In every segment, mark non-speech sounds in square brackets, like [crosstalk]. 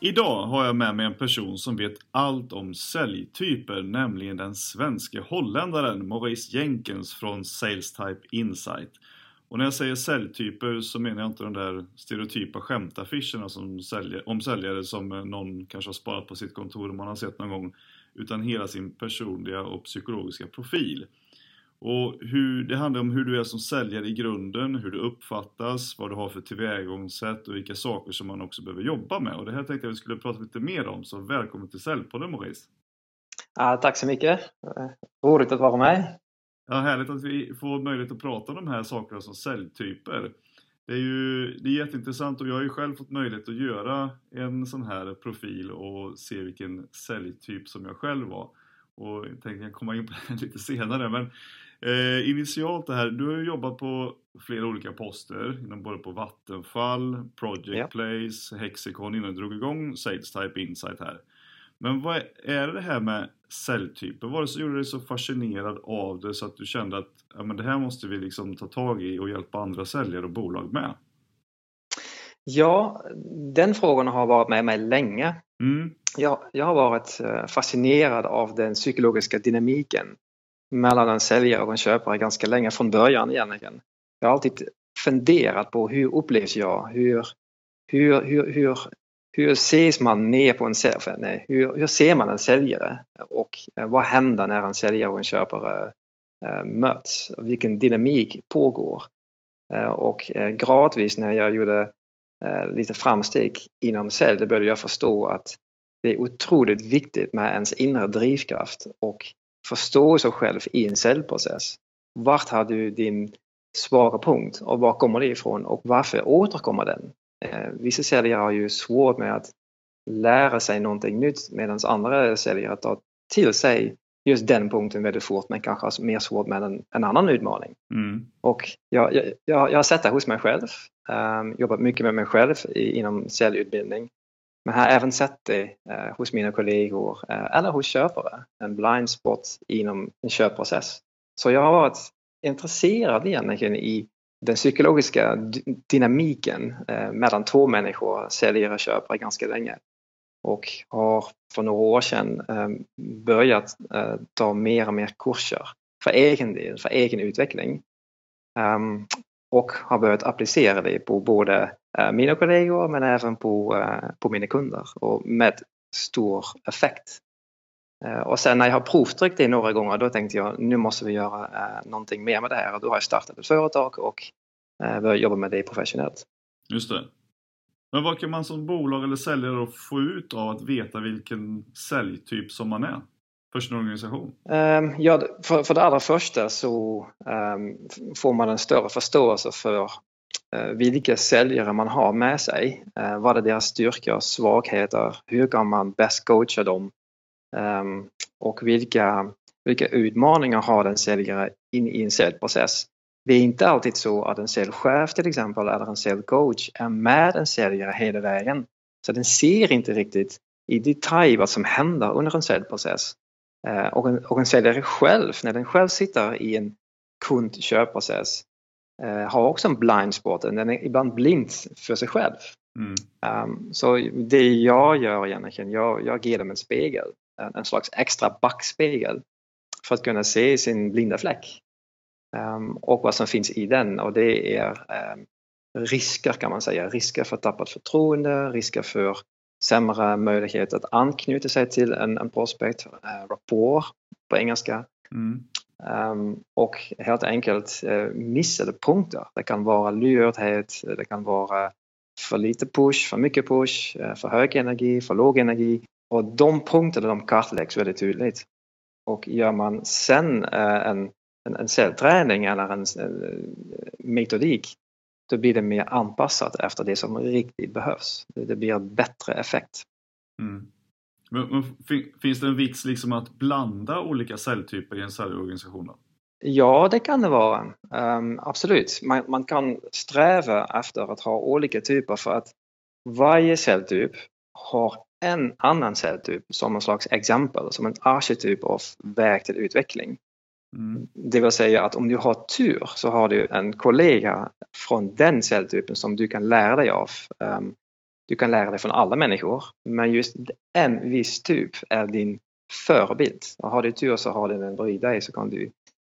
Idag har jag med mig en person som vet allt om säljtyper, nämligen den svenske holländaren Maurice Jenkins från Sales Type Insight. Och när jag säger säljtyper så menar jag inte de där stereotypa skämtaffischerna som säljer, om säljare som någon kanske har sparat på sitt kontor och man har sett någon gång, utan hela sin personliga och psykologiska profil. Och hur, det handlar om hur du är som säljare i grunden, hur du uppfattas, vad du har för tillvägagångssätt och vilka saker som man också behöver jobba med. Och det här tänkte jag vi skulle prata lite mer om, så välkommen till Säljpodden Maurice! Ja, tack så mycket! Roligt att vara med! Ja, härligt att vi får möjlighet att prata om de här sakerna som säljtyper. Det är ju det är jätteintressant och jag har ju själv fått möjlighet att göra en sån här profil och se vilken säljtyp som jag själv var. Och jag tänkte komma in på det lite senare. Men Eh, initialt det här, du har ju jobbat på flera olika poster, inom både på Vattenfall, Project ja. Place, Hexicon innan du drog igång Sales Type Insight här. Men vad är det här med säljtyper? Vad var det som gjorde dig så fascinerad av det så att du kände att ja, men det här måste vi liksom ta tag i och hjälpa andra säljare och bolag med? Ja, den frågan har varit med mig länge. Mm. Jag, jag har varit eh, fascinerad av den psykologiska dynamiken mellan en säljare och en köpare ganska länge från början egentligen. Jag har alltid funderat på hur upplevs jag? Hur, hur, hur, hur, hur ses man ner på en säljare? Nej, hur, hur ser man en säljare? Och eh, vad händer när en säljare och en köpare eh, möts? Vilken dynamik pågår? Eh, och gradvis när jag gjorde lite framsteg inom sälj, då började jag förstå att det är otroligt viktigt med ens inre drivkraft och förstå sig själv i en säljprocess. Vart har du din svaga punkt och var kommer det ifrån och varför återkommer den? Eh, vissa säljare har ju svårt med att lära sig någonting nytt medan andra säljare tar till sig just den punkten väldigt fort men kanske har mer svårt med en, en annan utmaning. Mm. Och jag, jag, jag, har sett det hos mig själv, um, jobbat mycket med mig själv i, inom säljutbildning men har även sett det eh, hos mina kollegor eh, eller hos köpare, en blind spot inom en köpprocess. Så jag har varit intresserad egentligen i den psykologiska dynamiken eh, mellan två människor, säljare och köpare, ganska länge. Och har för några år sedan eh, börjat eh, ta mer och mer kurser för egen del, för egen utveckling. Ehm, och har börjat applicera det på både eh, mina kollegor men även på, eh, på mina kunder och med stor effekt. Eh, och sen när jag har provtryckt det några gånger då tänkte jag nu måste vi göra någonting mer med det här och då har jag startat ett företag och börjat jobba med det professionellt. Just det. Men vad kan man som bolag eller säljare få ut av att veta vilken säljtyp som man är? För sin organisation? Um, ja, för, för det allra första så um, får man en större förståelse för uh, vilka säljare man har med sig. Uh, vad är deras styrkor och svagheter? Hur kan man bäst coacha dem? Um, och vilka, vilka utmaningar har en säljare in i en säljprocess? Det är inte alltid så att en säljchef till exempel eller en säljcoach är med en säljare hela vägen. Så den ser inte riktigt i detalj vad som händer under en säljprocess. Eh, och en, och en säljare själv, när den själv sitter i en kund-köpprocess Eh, har också en blind spot, den är ibland blind för sig själv. Mm. Um, så det jag gör egentligen, jag, jag ger dem en spegel, en, en slags extra backspegel för att kunna se sin blinda fläck. Um, och vad som finns i den och det är um, risker kan man säga, risker för tappat förtroende, risker för sämre möjlighet att anknyta sig till en, en prospect, uh, rapport på engelska. Mm. Um, och helt enkelt uh, missade punkter. Det kan vara lyhördhet, det kan vara för lite push, för mycket push, uh, för hög energi, för låg energi. Och de punkterna de kartläggs väldigt tydligt. Och gör man sen uh, en, en, en cellträning eller en, en metodik då blir det mer anpassat efter det som riktigt behövs. Det blir bättre effekt. Mm. Men, men, finns det en vits liksom att blanda olika celltyper i en säljorganisation? Ja, det kan det vara. Um, absolut. Man, man, kan sträva efter att ha olika typer för att varje celltyp har en annan celltyp som en slags exempel, som en arketyp av väg till utveckling. Mm. Det vill säga att om du har tur så har du en kollega från den celltypen som du kan lära dig av. Um, du kan lära dig från alla människor, men just en viss typ är din förebild. Och har du tur så har den en bredvid dig så kan du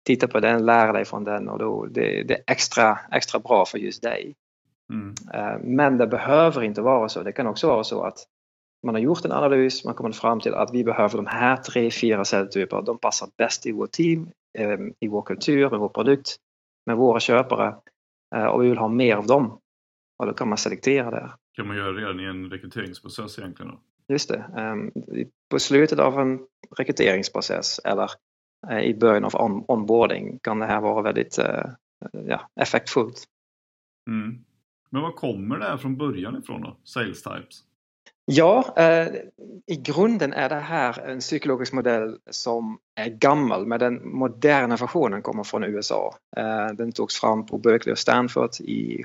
titta på den, lära dig från den och då det, det är extra, extra bra för just dig. Mm. Eh, men det behöver inte vara så. Det kan också vara så att man har gjort en analys, man kommer fram till att vi behöver de här tre, fyra celltyper. De passar bäst i vårt team, i vår kultur, med vår produkt, med våra köpare eh, och vi vill ha mer av dem. Och då kan man selektera där. kan man göra redan i en rekryteringsprocess egentligen? Då? Just det. Ehm, på slutet av en rekryteringsprocess eller i början av on onboarding kan det här vara väldigt ja, effektfullt. Mm. Men var kommer det här från början ifrån då? Sales types? Ja, eh, i grunden är det här en psykologisk modell som är gammal men den moderna versionen kommer från USA. Eh, den togs fram på Berkeley och Stanford i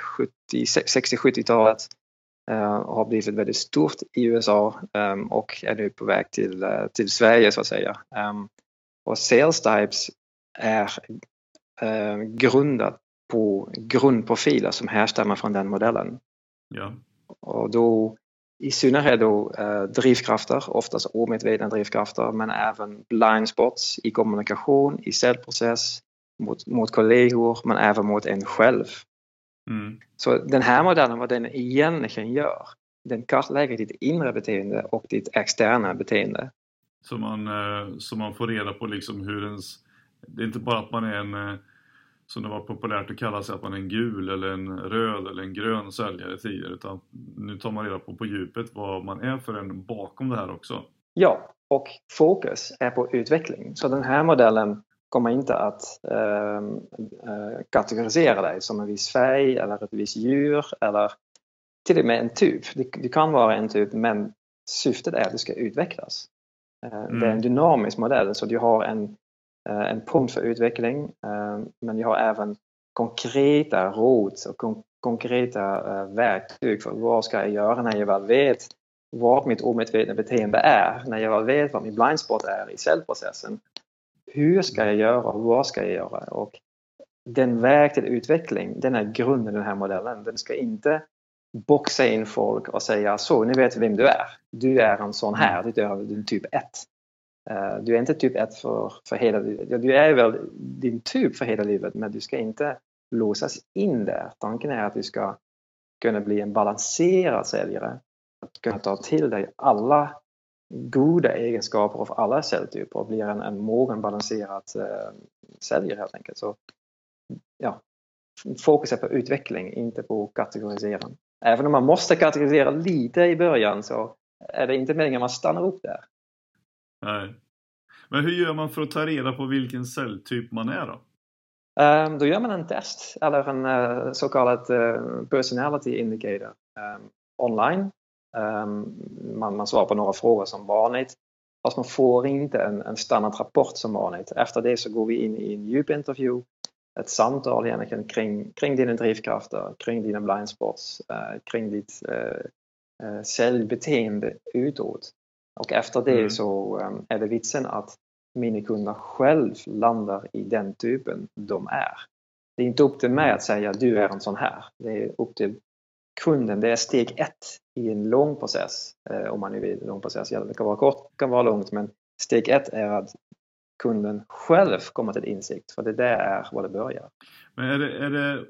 60-70-talet eh, och har blivit väldigt stort i USA ehm, och är nu på väg till, eh, till Sverige så att säga. Ehm, och Sales Types är eh, grundat på grundprofiler som härstammar från den modellen. Ja. Och då i synnerhet då eh, drivkrafter, oftast omedvetna drivkrafter, men även blind spots i kommunikation, i säljprocess, mot, mot kollegor, men även mot en själv. Mm. Så den här modellen, vad den egentligen gör, den kartlägger ditt inre beteende och ditt externa beteende. Så man, eh, så man får reda på liksom hur ens... Det är inte bara att man är en eh, som det var populärt att kalla sig att man är en gul eller en röd eller en grön säljare tidigare utan nu tar man reda på på djupet vad man är för en bakom det här också. Ja, och fokus är på utveckling. Så den här modellen kommer inte att äh, kategorisera dig som en viss färg eller ett visst djur eller till och med en typ. Du kan vara en typ men syftet är att du ska utvecklas. Mm. Det är en mm. dynamisk modell så du har en Eh, Eh, en punkt för utveckling. Eh, men vi har även konkreta råd och konkreta eh, verktyg för vad ska jag göra när jag väl vet vad mitt omedvetna beteende är, när jag väl vet vad min blindspot är i cellprocessen. Hur ska jag göra och vad ska jag göra? Och den väg till utveckling, den är grunden i den här modellen. Den ska inte boxa in folk och säga så, nu vet vem du är. Du är en sån här, du är typ 1. Uh, du är inte typ 1 för, för hela livet. Du är väl din typ för hela livet men du ska inte låsas in där. Tanken är att du ska kunna bli en balanserad säljare. Att kunna ta till dig alla goda egenskaper av alla säljtyper och bli en, en mogen balanserad uh, säljare helt enkelt. Så, ja, fokus är på utveckling, inte på kategorisering. Även om man måste kategorisera lite i början så är det inte meningen att man stannar upp där. Nej. Men hur gör man för att ta reda på vilken celltyp man är då? Um, då gör man en test eller en uh, så kallad uh, eh, personality indicator um, online. Um, man, man svarar på några frågor som vanligt. Fast man får inte en, en standardrapport som vanligt. Efter det så går vi in i en djupintervju, ett samtal egentligen kring, kring dina drivkrafter, kring dina blindspots, uh, eh, kring ditt uh, cellbeteende utåt. Och efter det mm. så um, är det vitsen att minikunder själv landar i den typen de är. Det är inte upp till mig att säga du är en sån här. Det är upp till kunden. Det är steg ett i en lång process. Eh, om man nu vill lång process. Det kan vara kort, kan vara långt men steg ett är att kunden själv kommer till insikt. För det där är var det börjar. Men är det, är det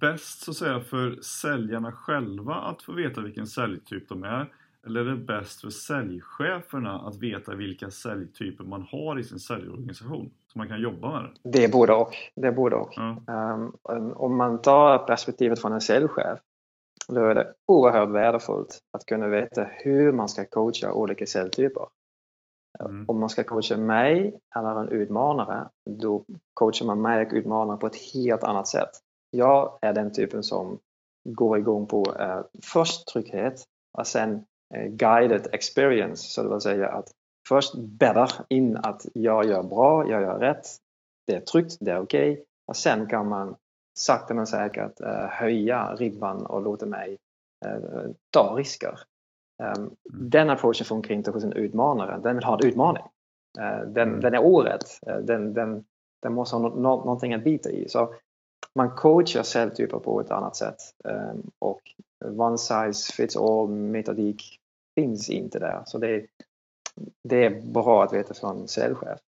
bäst så att säga för säljarna själva att få veta vilken säljtyp de är? Eller är det bäst för säljcheferna att veta vilka säljtyper man har i sin säljorganisation? Så man kan jobba med det? Det är både och. Det är både och. Ja. Um, om man tar perspektivet från en säljchef då är det oerhört värdefullt att kunna veta hur man ska coacha olika säljtyper. Mm. Om man ska coacha mig eller en utmanare, då coachar man mig och utmanaren på ett helt annat sätt. Jag är den typen som går igång på uh, först trygghet och sen Eh, guided experience, så det vill säga att först bäddar in att jag gör bra, jag gör rätt, det är tryggt, det är okej okay. och sen kan man sakta men säkert uh, höja ribban och låta mig uh, ta risker. Um, den approachen funkar inte hos en utmanare, den vill ha en utmaning. Den, mm. den är orätt, den, den, den måste ha no någonting att bita i. Så man coachar säljtyper på ett annat sätt um, och one size fits all metodik finns inte där. Så det, det är bra att veta från säljchef.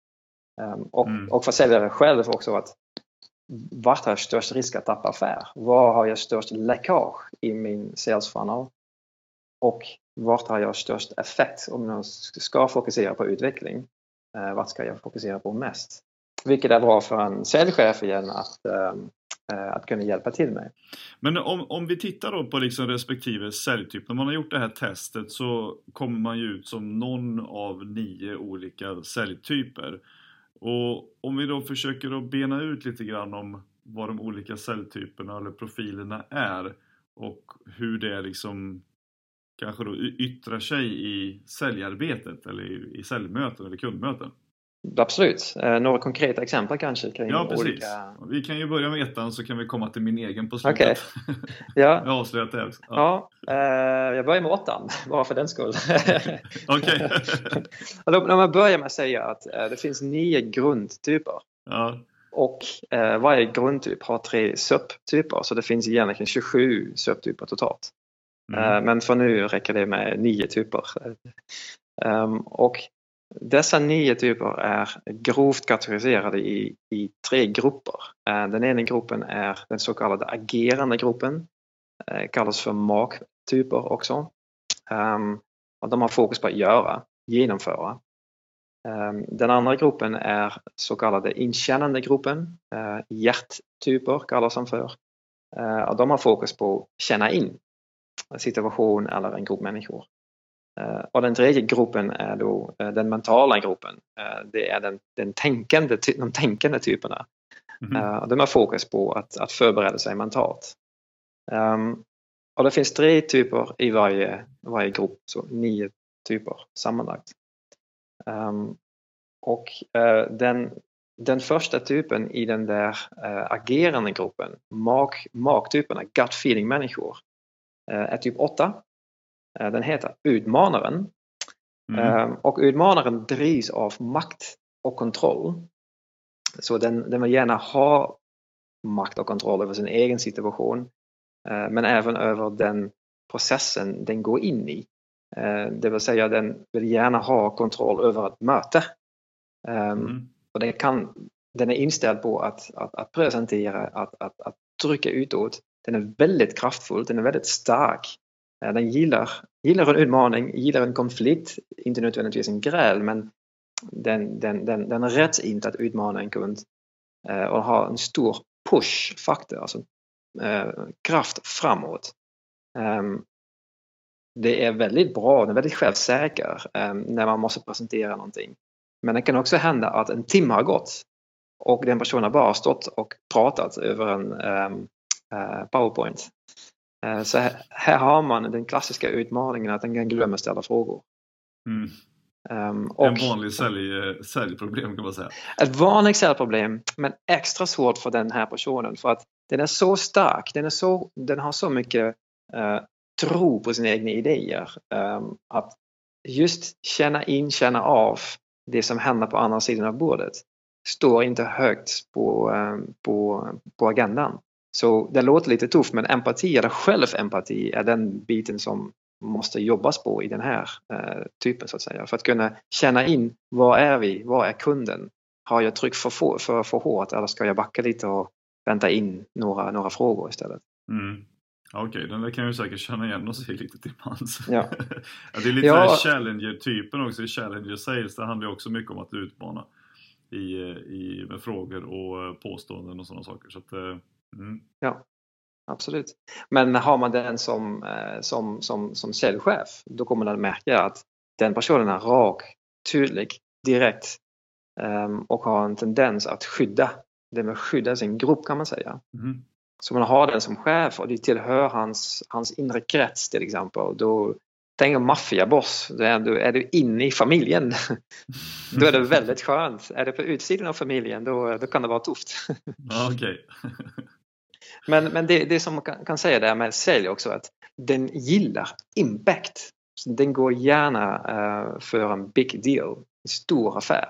Um, och, mm. och för säljare själv också att vart har jag störst risk att tappa affär? Var har jag störst läckage i min sales funnel? Och vart har jag störst effekt om jag ska fokusera på utveckling? Uh, vart ska jag fokusera på mest? Vilket är bra för en säljchef igen att, um, Eh, att kunna hjälpa till med. Men om, om vi tittar då på liksom respektive säljtyp. När man har gjort det här testet så kommer man ju ut som någon av nio olika säljtyper. Och om vi då försöker att bena ut lite grann om vad de olika säljtyperna eller profilerna är och hur det liksom kanske då yttrar sig i säljarbetet eller i, i säljmöten eller kundmöten. Absolut. Eh, några konkreta exempel kanske? Kring ja, precis. Olika... Vi kan ju börja med ettan så kan vi komma till min egen på slutet. Okay. [laughs] Ja. jag har avslöjat det också. Ja, ja eh, jag börjar med åttan, [laughs] bara för den skull. [laughs] Okej. När man börjar med att säga att eh, det finns nio grundtyper. Ja. Och eh, varje grundtyp har tre subtyper, så det finns egentligen 27 subtyper totalt. Mm. Eh, men för nu räcker det med nio typer. Um, och dessa nio typer är grovt kategoriserade i, i tre grupper. Eh, den ena gruppen är den så kallade agerande gruppen, eh, kallas för MAK-typer också. Ehm, och de har fokus på att göra, genomföra. Ehm, den andra gruppen är så kallade inkännande gruppen, eh, hjärttyper kallas de för. Och de har fokus på att känna in en situation eller en grupp människor. Eh, och den tredje gruppen är då eh, den mentala gruppen. Eh, det är den, den tänkande, de tänkande typerna. Mm. De har fokus på att, att förbereda sig mentalt. Um, och det finns tre typer i varje, varje grupp, så nio typer sammanlagt. Um, och uh, den, den första typen i den där uh, agerande gruppen, mag, magtyperna, gut feeling människor, uh, är typ 8 Eh, den heter Utmanaren. Mm. Ehm, och Utmanaren drivs av makt och kontroll. Så den, den vill gärna ha makt och kontroll över sin egen situation eh, men även över den processen den går in i. Eh, det vill säga den vill gärna ha kontroll över ett möte. Ehm, mm. Och den, kan, den är inställd på att, att, att presentera, att, att, att trycka utåt. Den är väldigt kraftfull, den är väldigt stark. Eh, den gillar, gillar en utmaning, gillar en konflikt, inte nödvändigtvis en gräl men den, den, den, den rätts inte att utmana en kund eh, och har en stor push-faktor, alltså eh, kraft framåt. Ehm, det är väldigt bra, den är väldigt självsäker ehm, när man måste presentera någonting. Men det kan också hända att en timme har gått och den personen har bara stått och pratat över en um, uh, powerpoint. Eh, så här, har man den klassiska utmaningen att den kan glömma ställa frågor. Mm. Um, och, en vanlig sälj, säljproblem kan man säga. Ett vanligt säljproblem men extra svårt för den här personen för att den är så stark, den, är så, den har så mycket uh, tro på sina egna idéer. Um, att just känna in, känna av det som händer på andra sidan av bordet står inte högt på, um, på, på agendan. Så det låter lite tufft men empati eller självempati är den biten som måste jobbas på i den här eh, typen så att säga. För att kunna känna in var är vi, var är kunden? Har jag tryckt för, för, för, för hårt eller ska jag backa lite och vänta in några, några frågor istället? Mm. Okej, okay, den där kan jag säkert känna igen och se lite till mans. Ja. [laughs] det är lite ja. challenger-typen också i challenger sales. Det handlar ju också mycket om att utmana i, i, med frågor och påståenden och sådana saker. Så att, eh, Mm. Ja, absolut. Men har man den som, eh, som, som, som säljchef då kommer man att märka att den personen är rak, tydlig, direkt um, och har en tendens att skydda. Det med skydda sin grupp kan man säga. Mm. Så man har den som chef och det tillhör hans, hans inre krets till exempel. Då, tänk om maffiaboss, då är, du, är du inne i familjen. [laughs] då är det väldigt skönt. Är det på utsidan av familjen då, då kan det vara tufft. okay. [laughs] Men, men det, det som man kan, kan säga där med sälj också att den gillar impact. Så den går gärna uh, för en big deal, en stor affär.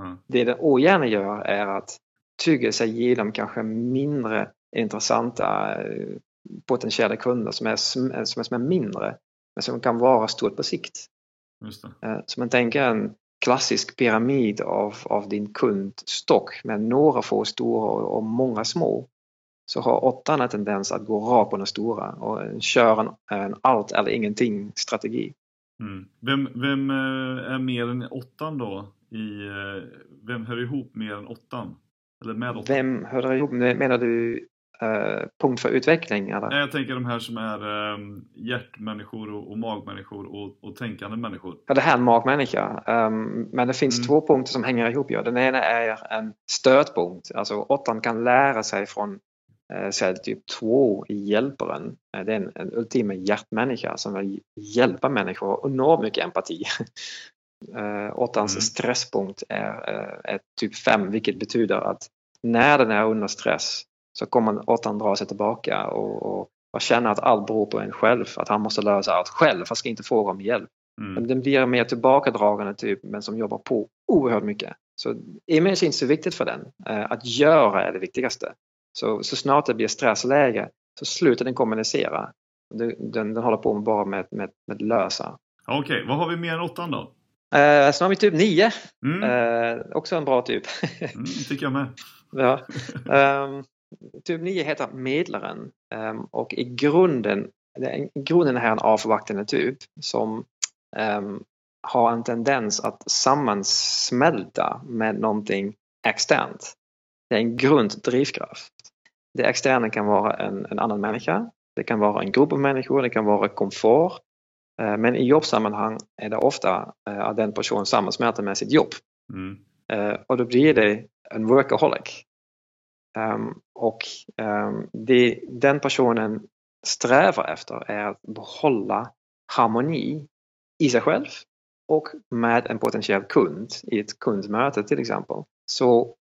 Mm. Det den ogärna gör är att tygga sig igenom kanske mindre intressanta potentiella kunder som är, som är, som är mindre men som kan vara stort på sikt. Så man tänker en klassisk pyramid av, av din kundstock med några få stora och många små så har åttan en tendens att gå rakt på den stora och köra en, en allt eller ingenting strategi. Mm. Vem, vem eh, är mer än åttan då? I, eh, vem hör ihop mer än åttan? Eller med åttan? Vem hör ihop? Menar du eh, punkt för utveckling? Eller? Nej, jag tänker de här som är eh, hjärtmänniskor och, och magmänniskor och, och tänkande människor. Ja, det här är en magmänniska. Um, men det finns mm. två punkter som hänger ihop. Ja. Den ena är en stödpunkt. Alltså åttan kan lära sig från eh, celltyp 2 i hjälparen. Eh, det är en, en ultima hjärtmänniska som vill hjälpa människor och nå mycket empati. uh, [laughs] åttans mm. stresspunkt är, är typ 5 vilket betyder att när den är under stress så kommer åttan dra sig tillbaka och, och, och känna att allt beror på en själv, att han måste lösa allt själv fast ska inte fråga om hjälp. Mm. Den blir mer tillbakadragande typ men som jobbar på oerhört mycket. Så image är inte så viktigt för den. Att göra är det viktigaste. Så, så snart det blir stressläge så slutar den kommunicera. Den, den, den håller på bara med, med, med lösa. Okej, okay, vad har vi mer än åttan då? Eh, sen har vi typ 9. Mm. Eh, också en bra typ. mm, tycker jag med. [laughs] ja. Um, typ 9 heter Medlaren um, och i grunden, i grunden är en avvaktande typ som um, har en tendens att sammansmälta med någonting externt. Det är en grunddrivkraft. Det externa kan vara en, en annan människa, det kan vara en grupp av människor, det kan vara komfort. Eh, men i jobbsammanhang är det ofta eh, att den personen sammansmälter med sitt jobb. Mm. Eh, och då blir det en workaholic. Um, och um, det den personen strävar efter är att behålla harmoni i sig själv och med en potentiell kund i ett kundmöte till exempel. Så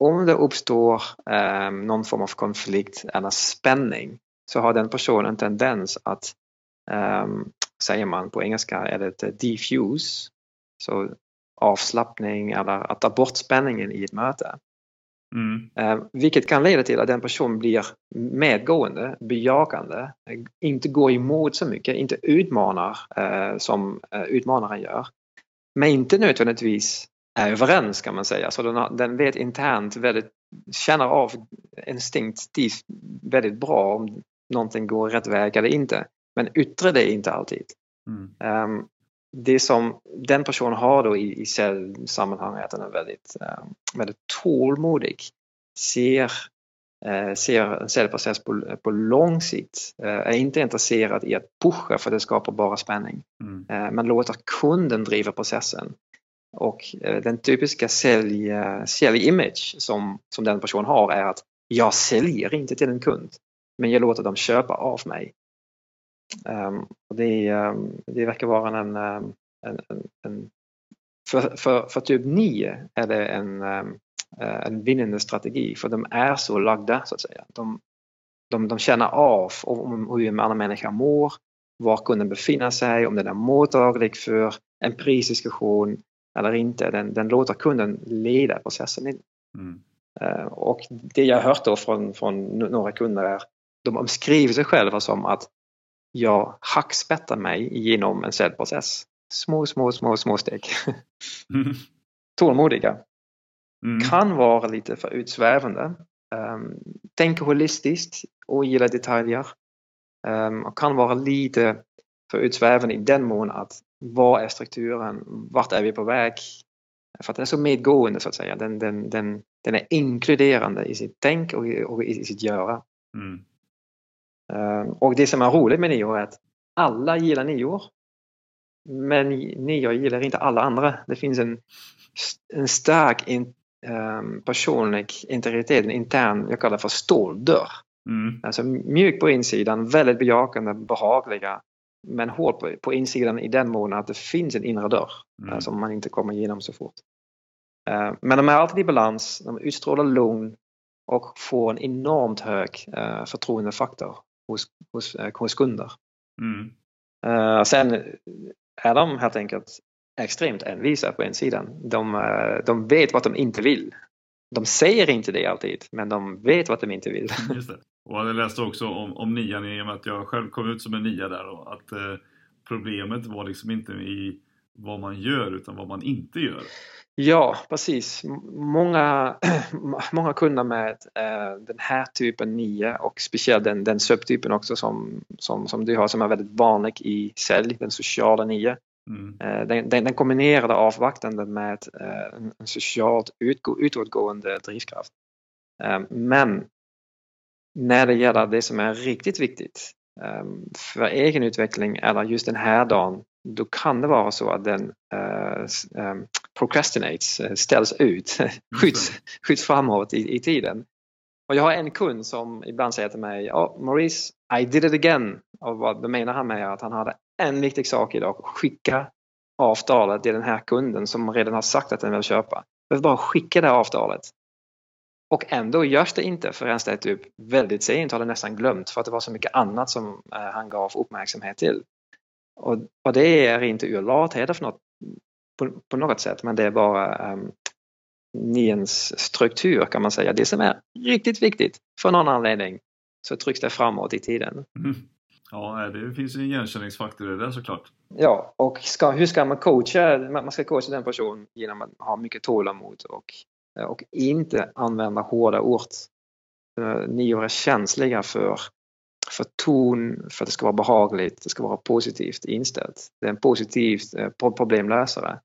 om det uppstår eh, någon form av konflikt eller spänning så har den personen en tendens att, eh, säger man på engelska, är det diffuse, så avslappning eller att ta bort spänningen i ett möte. Mm. Eh, vilket kan leda till att den personen blir medgående, bejakande, inte går emot så mycket, inte utmanar eh, som eh, utmanaren gör. Men inte nödvändigtvis är överens kan man säga. Så den, den vet internt väldigt, känner av instinktivt väldigt bra om någonting går rätt väg eller inte. Men yttrar det inte alltid. Mm. Um, det som den personen har då i, i cellsammanhang är att den är väldigt, um, väldigt tålmodig. Ser, uh, ser en cellprocess på, på lång sikt. Uh, är inte intresserad i att pusha för det skapar bara spänning. Mm. Uh, men låter kunden driva processen. Och eh, den typiska sälj, eh, säljimage som, som den personen har är att jag säljer inte till en kund men jag låter dem köpa av mig. Um, och det, um, det verkar vara en, um, en, en, en för, för, för, typ 9 är det en, um, en vinnande strategi för de är så lagda så att säga. De, de, de känner av om hur en annan människa mår, var kunden befinner sig, om den är mottaglig för en prisdiskussion, eller inte. Den, den låter kunden leda processen. Mm. Uh, och det jag har hört då från, från några kunder är de beskriver sig själva som att jag hackspettar mig genom en säljprocess. Små, små, små, små steg. Mm. [laughs] Tålmodiga. Mm. Kan vara lite för utsvävande. Um, tänker holistiskt och gillar detaljer. Um, och kan vara lite för utsvävande i den mån att vad är strukturen? Vart är vi på väg? För att den är så medgående så att säga. Den, den, den, den är inkluderande i sitt tänk och i, och i sitt göra. Mm. Uh, och det som är roligt med nior är att alla gillar nior. Men nior gillar inte alla andra. Det finns en, en stark in, um, personlig integritet, en intern, jag kallar det för ståldörr. Mm. Alltså mjuk på insidan, väldigt bejakande, behagliga men hårt på, på insidan i den mån att det finns en inre dörr mm. uh, som man inte kommer igenom så fort. Uh, men de är alltid i balans, de utstrålar lugn och får en enormt hög uh, förtroendefaktor hos, hos, hos kunder. Mm. sen är de helt enkelt extremt envisa på insidan. De, de vet vad de inte vill. De säger inte det alltid, men de vet vad de inte vill. Och jag läste också om, om nian i och med att jag själv kom ut som en nia där och att eh, problemet var liksom inte i vad man gör utan vad man inte gör. Ja, precis. Många, [clears throat] många kunder med eh, den här typen 9 och speciellt den, den subtypen också som, som, som du har som är väldigt vanlig i sälj, den sociala 9. Mm. Eh, den, den, den kombinerade avvaktande med eh, en, en socialt utgå, utåtgående drivkraft. Eh, men när det gäller det som är riktigt viktigt eh, för egen utveckling eller just den här dagen då kan det vara så att den um, procrastinates, uh, ställs ut, [laughs] skjuts, skjuts framåt i, i, tiden. Och jag har en kund som ibland säger till mig, oh, Maurice, I did it again. Och vad menar han med att han hade en viktig sak idag, skicka avtalet till den här kunden som redan har sagt att den vill köpa. Behöver bara skicka det avtalet. Och ändå görs det inte förrän det är typ väldigt sent, har det nästan glömt för att det var så mycket annat som uh, han gav uppmärksamhet till. Och, och det är inte ur lathet för något, på, på, något sätt men det är bara um, niens struktur kan man säga. Det som är riktigt viktigt för någon anledning så trycks det framåt i tiden. Mm. Ja, det finns en igenkänningsfaktor i det såklart. Ja, och ska, hur ska man coacha? Man ska coacha den personen genom att ha mycket tålamod och, och inte använda hårda ord. Nior är känsliga för för ton, för att det ska vara behagligt, det ska vara positivt inställt. Det är en positiv eh, problemlösare.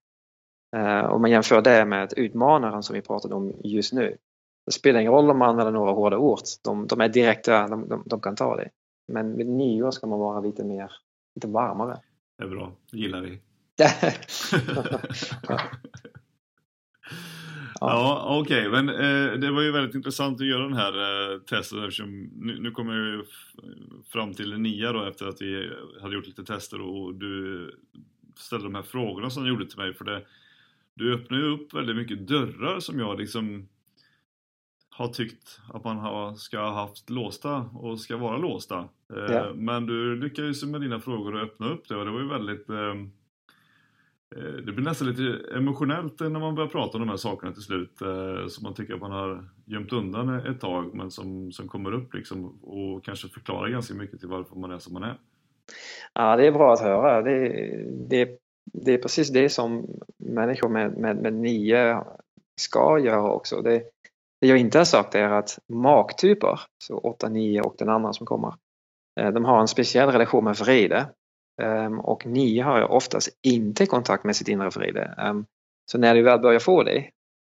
Eh, om man jämför det med utmanaren som vi pratade om just nu. Det spelar ingen roll om man använder några hårda ord, de, de är direkta, de, de, de, kan ta det. Men med nyår ska man vara lite mer, lite varmare. Det är bra, det gillar vi. [laughs] [laughs] [laughs] Ja, okej, okay. men eh, det var ju väldigt intressant att göra den här eh, testen eftersom nu, nu kommer jag ju fram till en nia då efter att vi hade gjort lite tester och du ställde de här frågorna som du gjorde till mig för det du öppnar ju upp väldigt mycket dörrar som jag liksom har tyckt att man har, ska ha haft låsta och ska vara låsta. Eh, ja. Men du lyckades med dina frågor att öppna upp det och det var ju väldigt Eh, Eh, det blir nästan lite emotionellt när man börjar prata om de här sakerna till slut eh, som man tycker att man har gömt undan ett tag men som, som kommer upp liksom och kanske förklarar ganska mycket till varför man är som man är. Ja, det är bra att höra. Det, det, det är precis det som människor med, med, med nio ska göra också. Det, det jag inte har sagt är att maktyper, så 8, 9 och den andra som kommer, eh, de har en speciell relation med vrede och ni har oftast inte kontakt med sitt inre vrede. Um, så när du väl börjar få det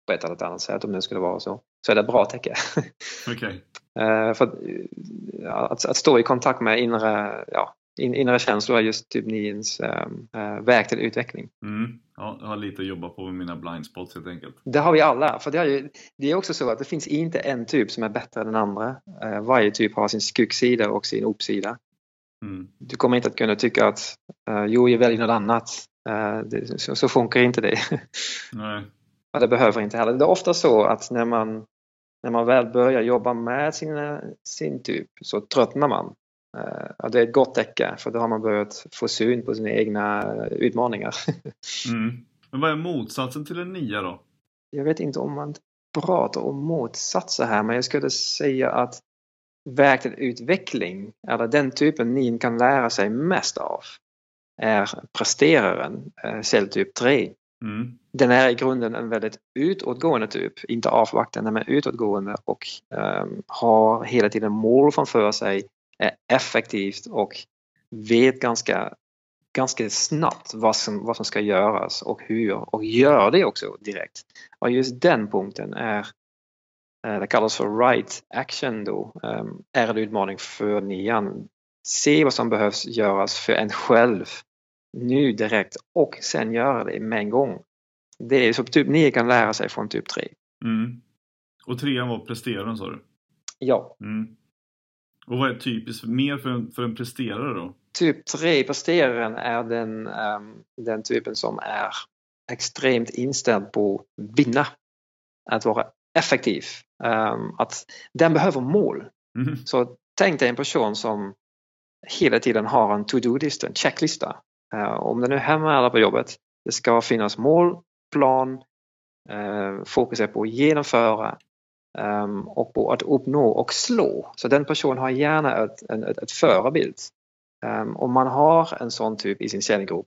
på ett eller annat sätt, om det skulle vara så, så är det ett bra tecken. [laughs] Okay. uh, för att, att, stå i kontakt med inre, ja, in, inre känslor är just typ niens um, uh, väg till utveckling. Mm. Ja, jag har lite att jobba på med mina blind spots helt enkelt. Det har vi alla. För det, är, det är också så att det finns inte en typ som är bättre än den andra. Uh, varje typ har sin skuggsida och sin uppsida. Mm. Du kommer inte att kunna tycka att uh, jo, jag väljer något annat. Uh, det, så, så, funkar inte det. [laughs] Nej. Och det behöver inte heller. Det är ofta så att när man, när man väl börjar jobba med sin, sin typ så tröttnar man. Uh, det är ett gott tecken för då har man börjat få syn på sina egna utmaningar. [laughs] mm. Men vad är motsatsen till en nia då? Jag vet inte om man pratar om motsatser här men jag skulle säga att väg till utveckling, eller den typen ni kan lära sig mest av, är presteraren, eh, celltyp 3. Mm. Den är i grunden en väldigt utåtgående typ, inte avvaktande men utåtgående och um, har hela tiden mål framför sig, är effektivt och vet ganska, ganska snabbt vad som, vad som ska göras och hur och gör det också direkt. Och just den punkten är det kallas för right action då, ehm, är en utmaning för nian. Se vad som behövs göras för en själv nu direkt och sen göra det med en gång. Det är så typ 9 kan lära sig från typ 3. Mm. Och trean var presteraren sa du? Ja. Mm. Och vad är typiskt mer för en, för en presterare då? Typ 3 presteraren är den, um, den typen som är extremt inställd på vinna. Att vara effektiv. Um, att den behöver mål. Mm. Så tänk dig en person som hela tiden har en to-do-lista, en checklista. Uh, om det nu är hemma eller på jobbet, det ska finnas mål, plan, uh, fokus är på att genomföra och på att uppnå och slå. Så den personen har gärna ett, ett, ett förebild. Om man har en sån typ i sin säljgrupp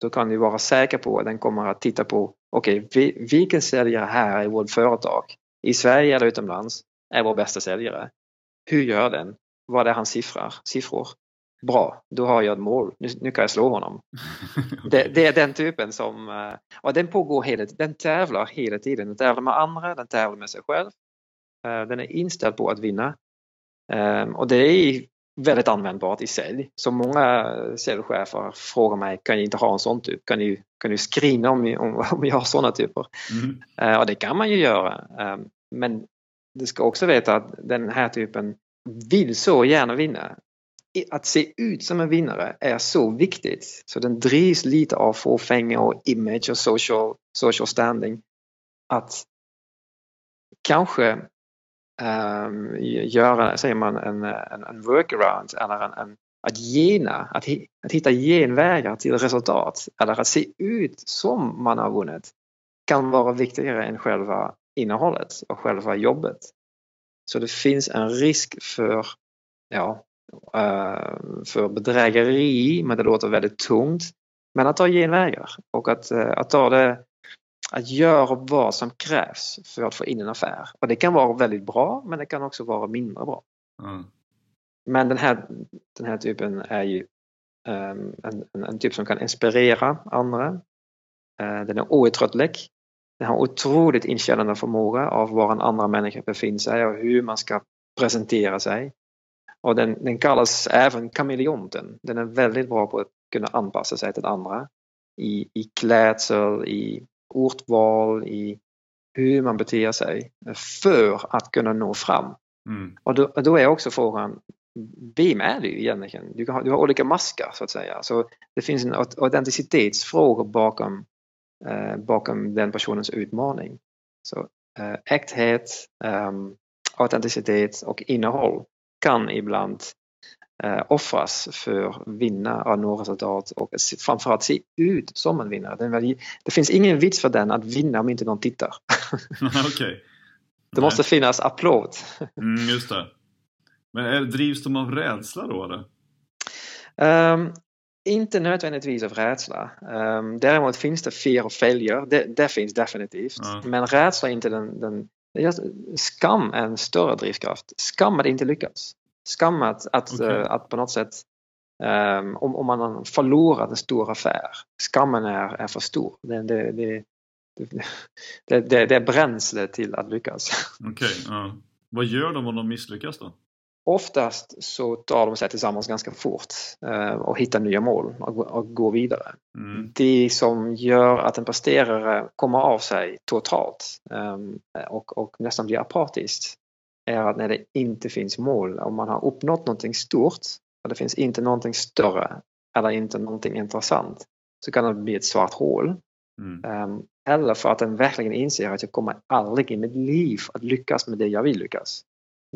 då kan du vara säker på att den kommer att titta på okej, okay, vilken säljare här i vårt företag, i Sverige eller utomlands, är vår bästa säljare? Hur gör den? Vad är hans siffror? siffror? Bra, då har jag ett mål. Nu, nu kan jag slå honom. okay. [laughs] det, det, är den typen som, eh, och den pågår hela tiden. Den tävlar hela tiden. Den tävlar med andra, den tävlar med sig själv. Eh, den är inställd på att vinna. Ehm, och det är väldigt användbart i sälj. Så många säljchefer frågar mig, kan jag inte ha en sån typ? Kan du, kan du screena om, om, [laughs] om jag har sådana typer? Mm. Uh, och det kan man ju göra. Uh, men du ska också veta att den här typen vill så gärna vinna. Att se ut som en vinnare är så viktigt. Så den drivs lite av fåfänga och image och social, social standing. Att kanske um, göra, säger man, en, en, en workaround eller en, en, att gena, att, att hitta genvägar till resultat eller att se ut som man har vunnit kan vara viktigare än själva innehållet och själva jobbet. Så det finns en risk för, ja, ehm, för bedrägeri, men det låter väldigt tungt. Men att ta genvägar och att, eh, att ta det att göra vad som krävs för att få in en affär. Och det kan vara väldigt bra men det kan också vara mindre bra. Mm. Men den här, den här typen är ju um, en, en, en, typ som kan inspirera andra. Uh, den är outtröttlig. Den har otroligt inkännande förmåga av var en annan människa befinner sig och hur man ska presentera sig. Och den, den kallas även kameleonten. Den är väldigt bra på att kunna anpassa sig till andra i, i klädsel, i ordval, i hur man beter sig för att kunna nå fram. Mm. Och då, då, är också frågan, vem är du egentligen? Du har, du har olika maskar så att säga. Så det finns en autenticitetsfråga bakom, eh, bakom den personens utmaning. Så eh, äkthet, eh, autenticitet och innehåll kan ibland eh, offras för att vinna och nå resultat och framförallt se ut som en vinnare. Det finns ingen vits för den att vinna om inte någon tittar. [laughs] okay. [laughs] Det måste finnas applåd. [laughs] Mm, just det. Men är, drivs de av rädsla då eller? Um, inte nödvändigtvis av rädsla. Um, däremot finns det fear of failure. Det, det finns definitivt. Ja. Men rädsla är inte den, den skam är en större drivkraft. Skam att inte lyckas skam att, att, okay. uh, att på något sätt um, om, om man har förlorat en stor affär. Skammen är, är för stor. Det, det, det, det, det, det är bränsle till att lyckas. Okej, okay, uh. vad gör de om de misslyckas då? Oftast så tar de sig tillsammans ganska fort uh, och hittar nya mål och, och går vidare. Mm. Det som gör att en presterare kommer av sig totalt um, och, och nästan blir apatisk är att när det inte finns mål, om man har uppnått någonting stort och det finns inte någonting större eller inte någonting intressant så kan det bli ett svart hål. Mm. Um, eller för att den verkligen inser att jag kommer aldrig i mitt liv att lyckas med det jag vill lyckas.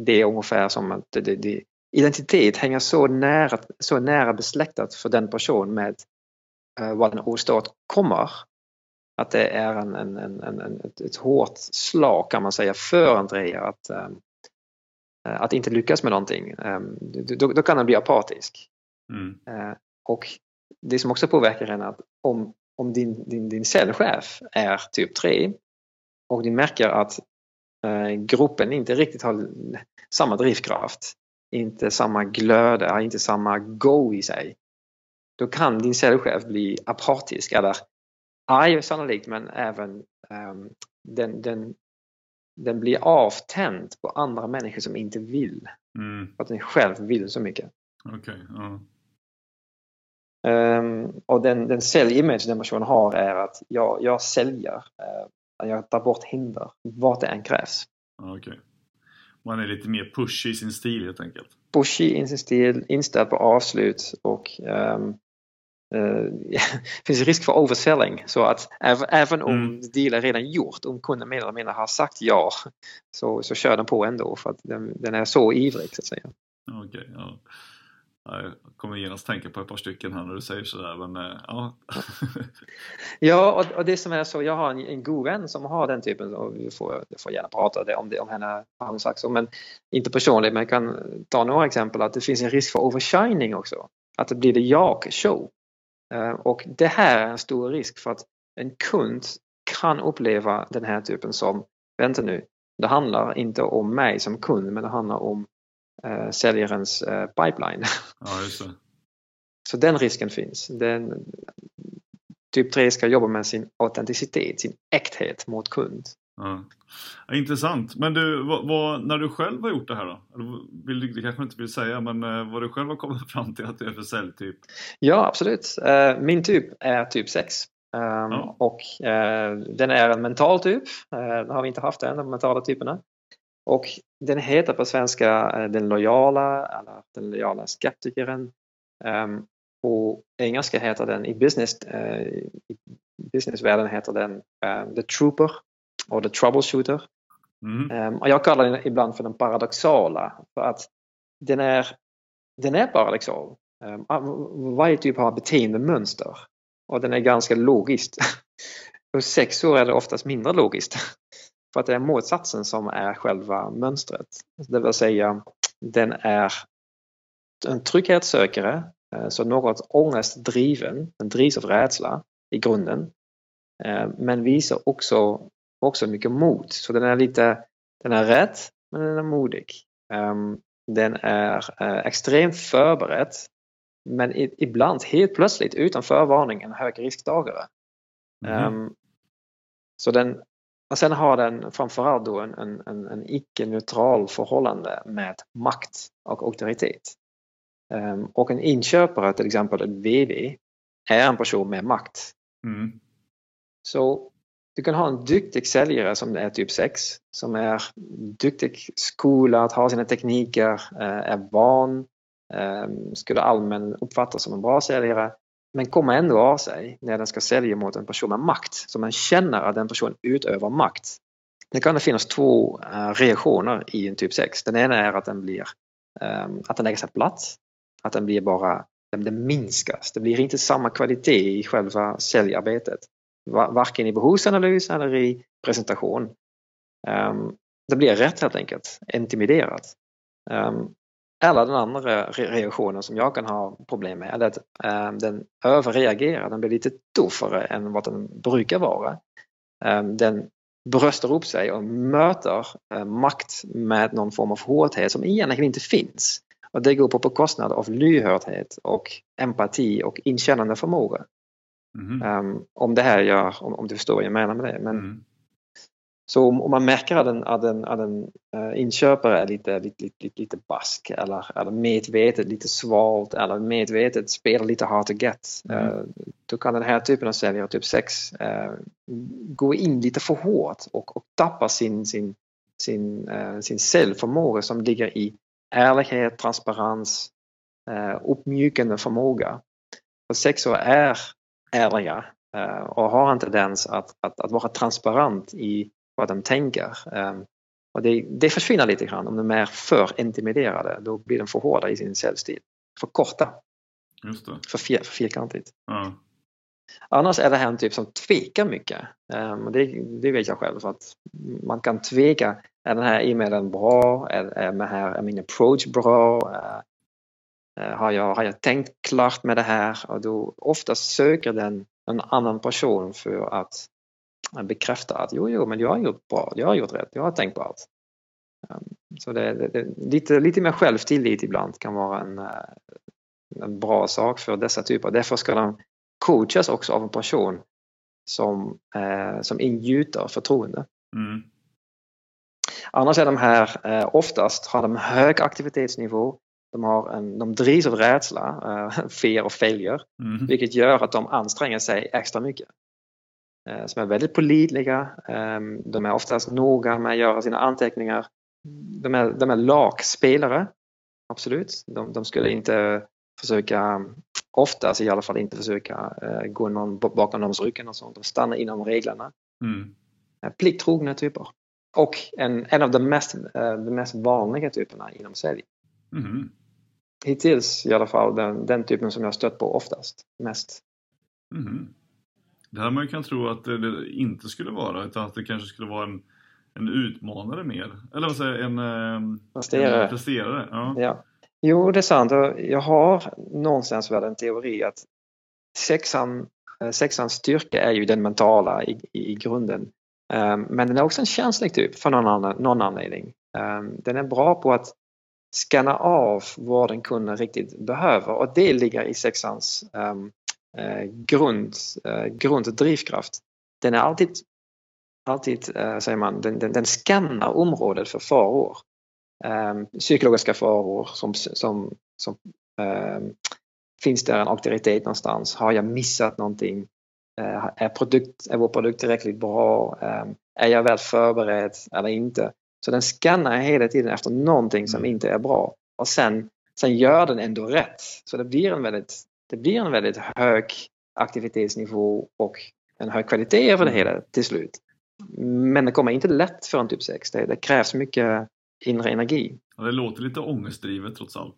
Det är ungefär som att det, det, det, identitet hänger så nära, så nära besläktat för den person med uh, vad en åstadkommer att det är en, en, en, en, ett, ett hårt slag kan man säga för Andrea att um, Eh, att inte lyckas med någonting, ehm, då, då kan den bli apatisk. Mm. Eh, och det som också påverkar en att om, om din, din, din cellchef är typ 3 och du märker att eh, gruppen inte riktigt har samma drivkraft, inte samma glöde, inte samma go i sig. Då kan din cellchef bli apatisk eller arg sannolikt men även um, den, den den blir avtänd på andra människor som inte vill. Mm. För att den själv vill så mycket. Okay, uh. um, och den, den säljimage den personen har är att jag, jag säljer. Uh, jag tar bort hinder, vart det än krävs. Okay. Man är lite mer pushy i sin stil helt enkelt. Pushy i sin stil, inställd på avslut och um, det eh, [laughs] finns risk för overselling så att även om mm. deal är redan gjort, om kunden mer eller mindre har sagt ja så, så kör den på ändå för att den, den är så ivrig så att säga. Okay, ja. Jag kommer genast tänka på ett par stycken här när du säger sådär men eh, ja. [laughs] ja och, och, det som är så, jag har en, en god vän som har den typen och vi får, jag får gärna prata det, om, det, om henne har sagt så men inte personligt men jag kan ta några exempel att det finns en risk för overshining också. Att det blir det jag-show. Eh, och det här är en stor risk för att en kund kan uppleva den här typen som, vänta nu, det handlar inte om mig som kund men det handlar om eh, säljarens eh, pipeline. Ja, just det. [laughs] Så den risken finns. Den, typ 3 ska jobba med sin autenticitet, sin äkthet mot kund. Ja. Ja, intressant. Men du, vad, vad, när du själv har gjort det här då? Vill, det kanske inte vill säga, men eh, vad du själv har kommit [laughs] fram till att det är för säljtyp? Ja, absolut. Eh, min typ är typ 6. Um, ja. Och eh, den är en mental typ. Det har vi inte haft än, de mentala typerna. Och den heter på svenska den lojala eller den lojala skeptikern. På engelska heter den i business i businessvärlden heter den the trooper och the troubleshooter. Mm. Um, och jag kallar den ibland för den paradoxala för att den är, den är paradoxal. varje typ har beteendemönster och den är ganska logiskt. [laughs] Hos sexor är det oftast mindre logiskt. [laughs] För att det är motsatsen som är själva mönstret. Det vill säga, den är en trygghetssökare, eh, så något ångestdriven, den drivs av rädsla i grunden. Eh, men visar också, också mycket mod. Så den är lite, den är rädd, men den är modig. Ehm, den är eh, extremt förberedd men ibland helt plötsligt utan förvarning en hög risktagare. Mm. Um, så den, och sen har den framförallt då en, en, en, en icke-neutral förhållande med makt och auktoritet. Um, och en inköpare, till exempel en VD, är en person med makt. Mm. Så du kan ha en duktig säljare som är typ 6, som är duktig skolad, har sina tekniker, eh, är van ehm, skulle allmän uppfattas som en bra säljare men kommer ändå av sig när den ska sälja mot en person med makt. Så man känner att den personen utövar makt. Det kan finnas två eh, reaktioner i en typ 6. Den ena är att den blir ehm, att den lägger sig platt. Att den blir bara, den minskas. Det blir inte samma kvalitet i själva säljarbetet. Varken i behovsanalys eller i presentation. Um, det blir rätt helt enkelt, intimiderat. Ehm, eller den andra reaktionen som jag kan ha problem med är att um, den överreagerar, den blir lite tuffare än vad den brukar vara. Um, den bröstar upp sig och möter uh, makt med någon form av hårdhet som egentligen inte finns. Och det går på bekostnad av lyhördhet och empati och inkännande förmåga. Mm. om det här gör, om, om, du förstår vad jag menar med det. Men, mm. Så om, man märker att en, att en, att en uh, inköpare är lite, lite, lite, lite bask eller, eller medvetet lite svalt eller medvetet spelar lite hard to get. Mm. Uh, då kan den här typen av säljare, typ 6, uh, eh, gå in lite för hårt och, och tappa sin, sin, sin, sin säljförmåga som ligger i ärlighet, transparens, uppmjukande förmåga. För sexor är ärliga och har en tendens att, att, att vara transparent i vad de tänker. Ehm, och det, det försvinner lite grann om de är för intimiderade. Då blir de för hårda i sin säljstil. För korta. Just det. För, fir, för fyrkantigt. Ja. Annars är det här en typ som tvekar mycket. Um, det, det, vet jag själv. Att man kan tveka. Är den här e-mailen bra? Är, är, här, är min approach bra? Uh, har, jag, har jag tänkt klart med det här? Och då oftast söker den en annan person för att bekräfta att jo, jo, men jag har gjort bra, jag har gjort rätt, jag har tänkt på allt. Ehm, så det, det, det, lite, lite mer självtillit ibland kan vara en, eh, en bra sak för dessa typer. Därför ska de coachas också av en person som, eh, som ingjuter förtroende. Mm. Annars är de här eh, oftast har de hög aktivitetsnivå. De, har en, de drivs av rädsla, eh, [laughs] fear och failure, mm. vilket gör att de anstränger sig extra mycket. Eh, som är väldigt pålitliga. Ehm, de är oftast noga med att göra sina anteckningar. De är, de är lagspelare, absolut. De, de skulle inte försöka, oftast i alla fall inte försöka eh, gå någon bakom någons ryggen och sånt. De stannar inom reglerna. Mm. Plikttrogna typer. Och en, en av de mest, de mest vanliga typerna inom sälj. Mm. Hittills i alla fall den, den typen som jag stött på oftast, mest. Mm. Det här man kan tro att det inte skulle vara, utan att det kanske skulle vara en, en utmanare mer. Eller vad säger en, ehm. En presterare ja. ja. Jo, det är sant. Jag har någonstans väl en teori att sexan, eh, sexans styrka är ju den mentala i, i grunden. Um, men den är också en känslig typ för någon, annan, någon anledning. Um, den är bra på att scanna av vad den kunden riktigt behöver och det ligger i sexans um, uh, grund, uh, grunddrivkraft. Den är alltid, alltid uh, säger man, den, den, den scannar området för faror. Um, psykologiska faror som, som, som um, finns där en auktoritet någonstans? Har jag missat någonting? Uh, är, produkt, är vår produkt tillräckligt bra? Um, är jag väl förberedd eller inte? Så den skannar hela tiden efter någonting som mm. inte är bra och sen, sen gör den ändå rätt. Så det blir en väldigt, det blir en väldigt hög aktivitetsnivå och en hög kvalitet över det mm. hela till slut. Men det kommer inte lätt för en typ 6. Det, det krävs mycket inre energi. Ja, det låter lite ångestdrivet trots allt.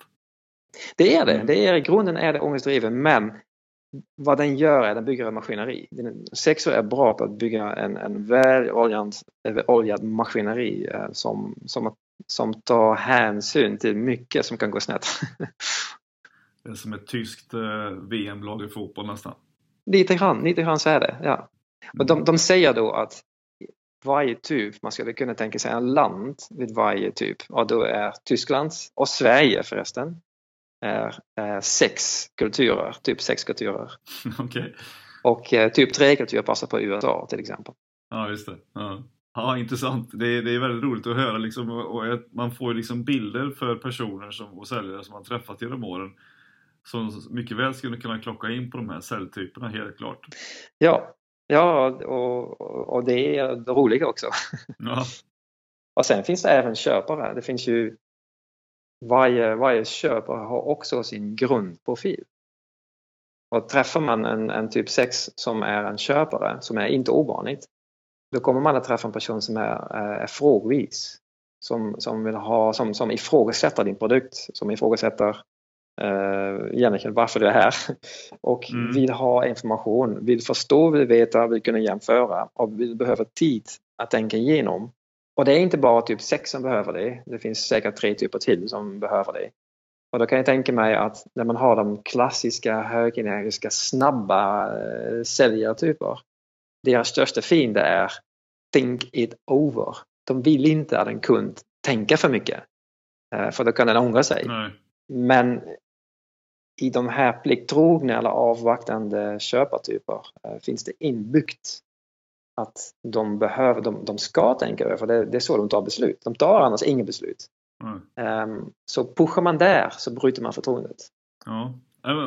Det är det. Mm. det är, I grunden är det ångestdrivet men vad den gör är att den bygger en maskineri. Sexor är bra på att bygga en, en väloljad maskineri eh, som, som, som tar hänsyn till mycket som kan gå snett. det är som ett tyskt eh, VM-lag i fotboll nästan. Lite grann, lite grann så är det, ja. Och de, de säger då att varje typ, man skulle kunna tänka sig en land vid varje typ och då är Tysklands och Sverige förresten är, sex kulturer, typ sex kulturer. [laughs] okay. Och eh, typ tre kulturer passar på USA till exempel. Ja, just det. Ja. Ja, intressant. Det är, det är väldigt roligt att höra liksom, och man får liksom bilder för personer som, och säljare som man träffat genom åren som mycket väl skulle kunna klocka in på de här celltyperna, helt klart. Ja, ja och, och det är det roliga också. Ja. [laughs] och sen finns det även köpare. Det finns ju varje, varje köpare har också sin grundprofil. Och träffar man en, en typ 6 som är en köpare, som är inte ovanligt, då kommer man att träffa en person som är, är frågvis. Som, som, vill ha, som, som ifrågasätter din produkt, som ifrågasätter eh, egentligen varför du är här. [laughs] Och mm. vill ha information, vill förstå, vill veta, vill kunna jämföra och vill behöva tid att tänka igenom och det är inte bara typ 6 som behöver det. Det finns säkert tre typer till som behöver det. Och då kan jag tänka mig att när man har de klassiska högenergiska snabba eh, säljartyper. Deras största fiende är think it over. De vill inte att en kund tänker för mycket. Eh, för då kan den ångra sig. Nej. Men i de här plikttrogna eller avvaktande köpartyper eh, finns det inbyggt att de behöver, de, de ska tänka över, för det, det, är så de tar beslut. De tar annars inget beslut. Mm. Um, så pushar man där så bryter man förtroendet. Ja.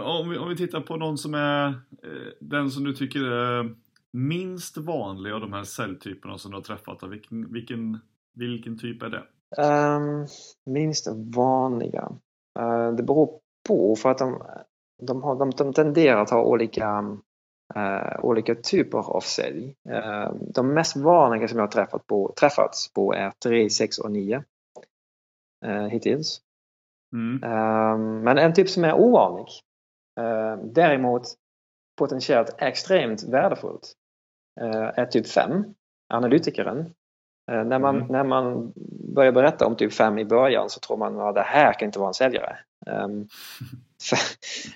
Om vi, om vi tittar på någon som är eh, den som du tycker är minst vanlig av de här celltyperna som du har träffat. Vilken, vilken, vilken typ är det? Um, minst vanliga? Uh, det beror på för att de, de, har, de, de tenderar att ha olika Uh, olika typer av sälj. Uh, de mest vanliga som jag har träffat på, träffats på är 3, 6 och 9 uh, hittills. Mm. men en typ som är ovanlig, däremot potentiellt extremt värdefullt, är typ 5, analytikern. när, man, mm. när man börjar berätta om typ 5 i början så tror man att det här kan inte vara en säljare. Um, [laughs]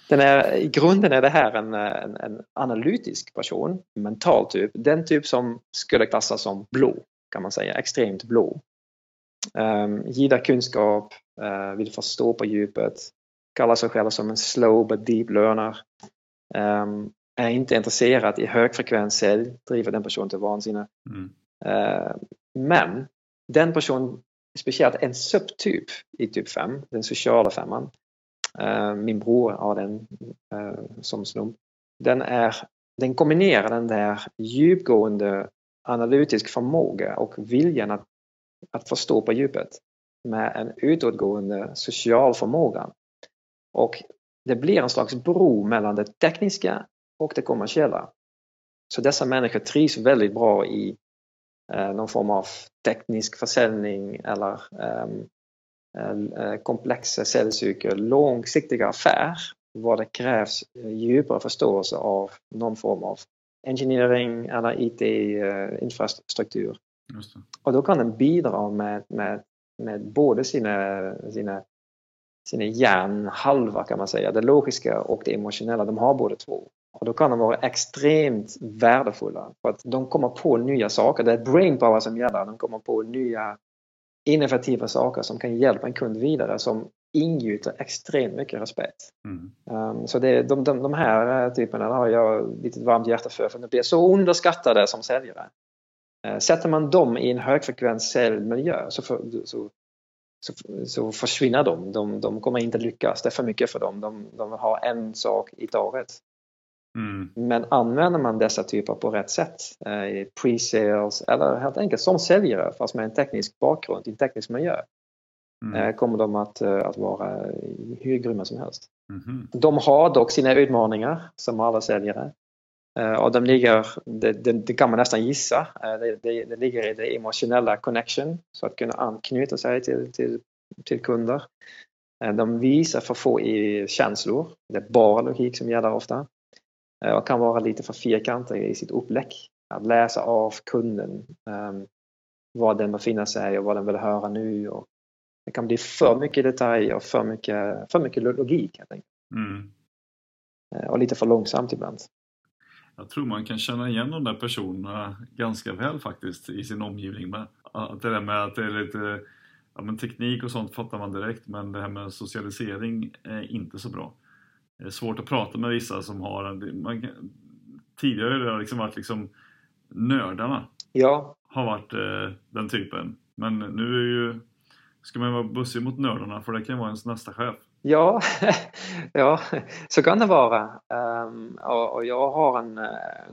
den är, I grunden är det här en, en, en, analytisk person, mental typ. Den typ som skulle klassas som blå, kan man säga, extremt blå. Um, gillar kunskap, uh, vill förstå på djupet, kallar sig själv som en slow but deep learner. Um, är inte intresserad i högfrekvens sälj, driver den personen till vansinne. Mm. Uh, men den personen, speciellt en subtyp i typ 5, den sociala femman, Eh, min bror har den eh, som snubb. Den, är, den kombinerar den där djupgående analytisk förmåga och viljan att, att förstå på djupet med en utåtgående social förmåga. Och det blir en slags bro mellan det tekniska och det kommersiella. Så dessa människor trivs väldigt bra i eh, någon form av teknisk försäljning eller um, komplexa säljcykel, långsiktiga affär, vad det krävs djupare förståelse av någon form av engineering eller IT-infrastruktur. Och då kan den bidra med, med, med både sina, sina, sina hjärnhalvor kan man säga, det logiska och det emotionella, de har båda två. Och då kan de vara extremt värdefulla för att de kommer på nya saker. Det är brainpower som gäller. De kommer på nya innovativa saker som kan hjälpa en kund vidare som ingjuter extremt mycket respekt. Mm. Um, så det, de, de, de här typerna har jag lite varmt hjärta för, för de blir så underskattade som säljare. Uh, sätter man dem i en högfrekvens säljmiljö så, för, så, så, så, försvinner de. de. De kommer inte lyckas, det är för mycket för dem. De, de har en sak i taget. Mm. Men använder man dessa typer på rätt sätt eh, i pre-sales eller helt enkelt som säljare fast med en teknisk bakgrund i en teknisk miljö mm. Eh, kommer de att, eh, att vara hur grymma som helst. Mm. De har dock sina utmaningar som alla säljare. Och de ligger, det, det, det kan man nästan gissa, det, det, det, ligger i det emotionella connection, så att kunna anknyta sig till, till, till kunder. De visar för få i känslor, det är bara logik som gäller ofta. Eh, och kan vara lite för fyrkantig i sitt upplägg. Att läsa av kunden, um, var den befinner sig och vad den vill höra nu. Och det kan bli för mycket detaljer och för mycket, för mycket logik enkelt. Mm. Eh, och lite för långsamt ibland. Jag tror man kan känna igen de där personerna ganska väl faktiskt i sin omgivning med. Att det där med att det är lite ja, men teknik och sånt fattar man direkt men det här med socialisering är inte så bra. Det är svårt att prata med vissa som har... Man, tidigare har det liksom varit liksom nördarna. Ja. Har varit eh, den typen. Men nu är ju, ska man vara bussig mot nördarna för det kan vara ens nästa chef. Ja, [laughs] ja så kan det vara. Um, och, och, jag har en uh,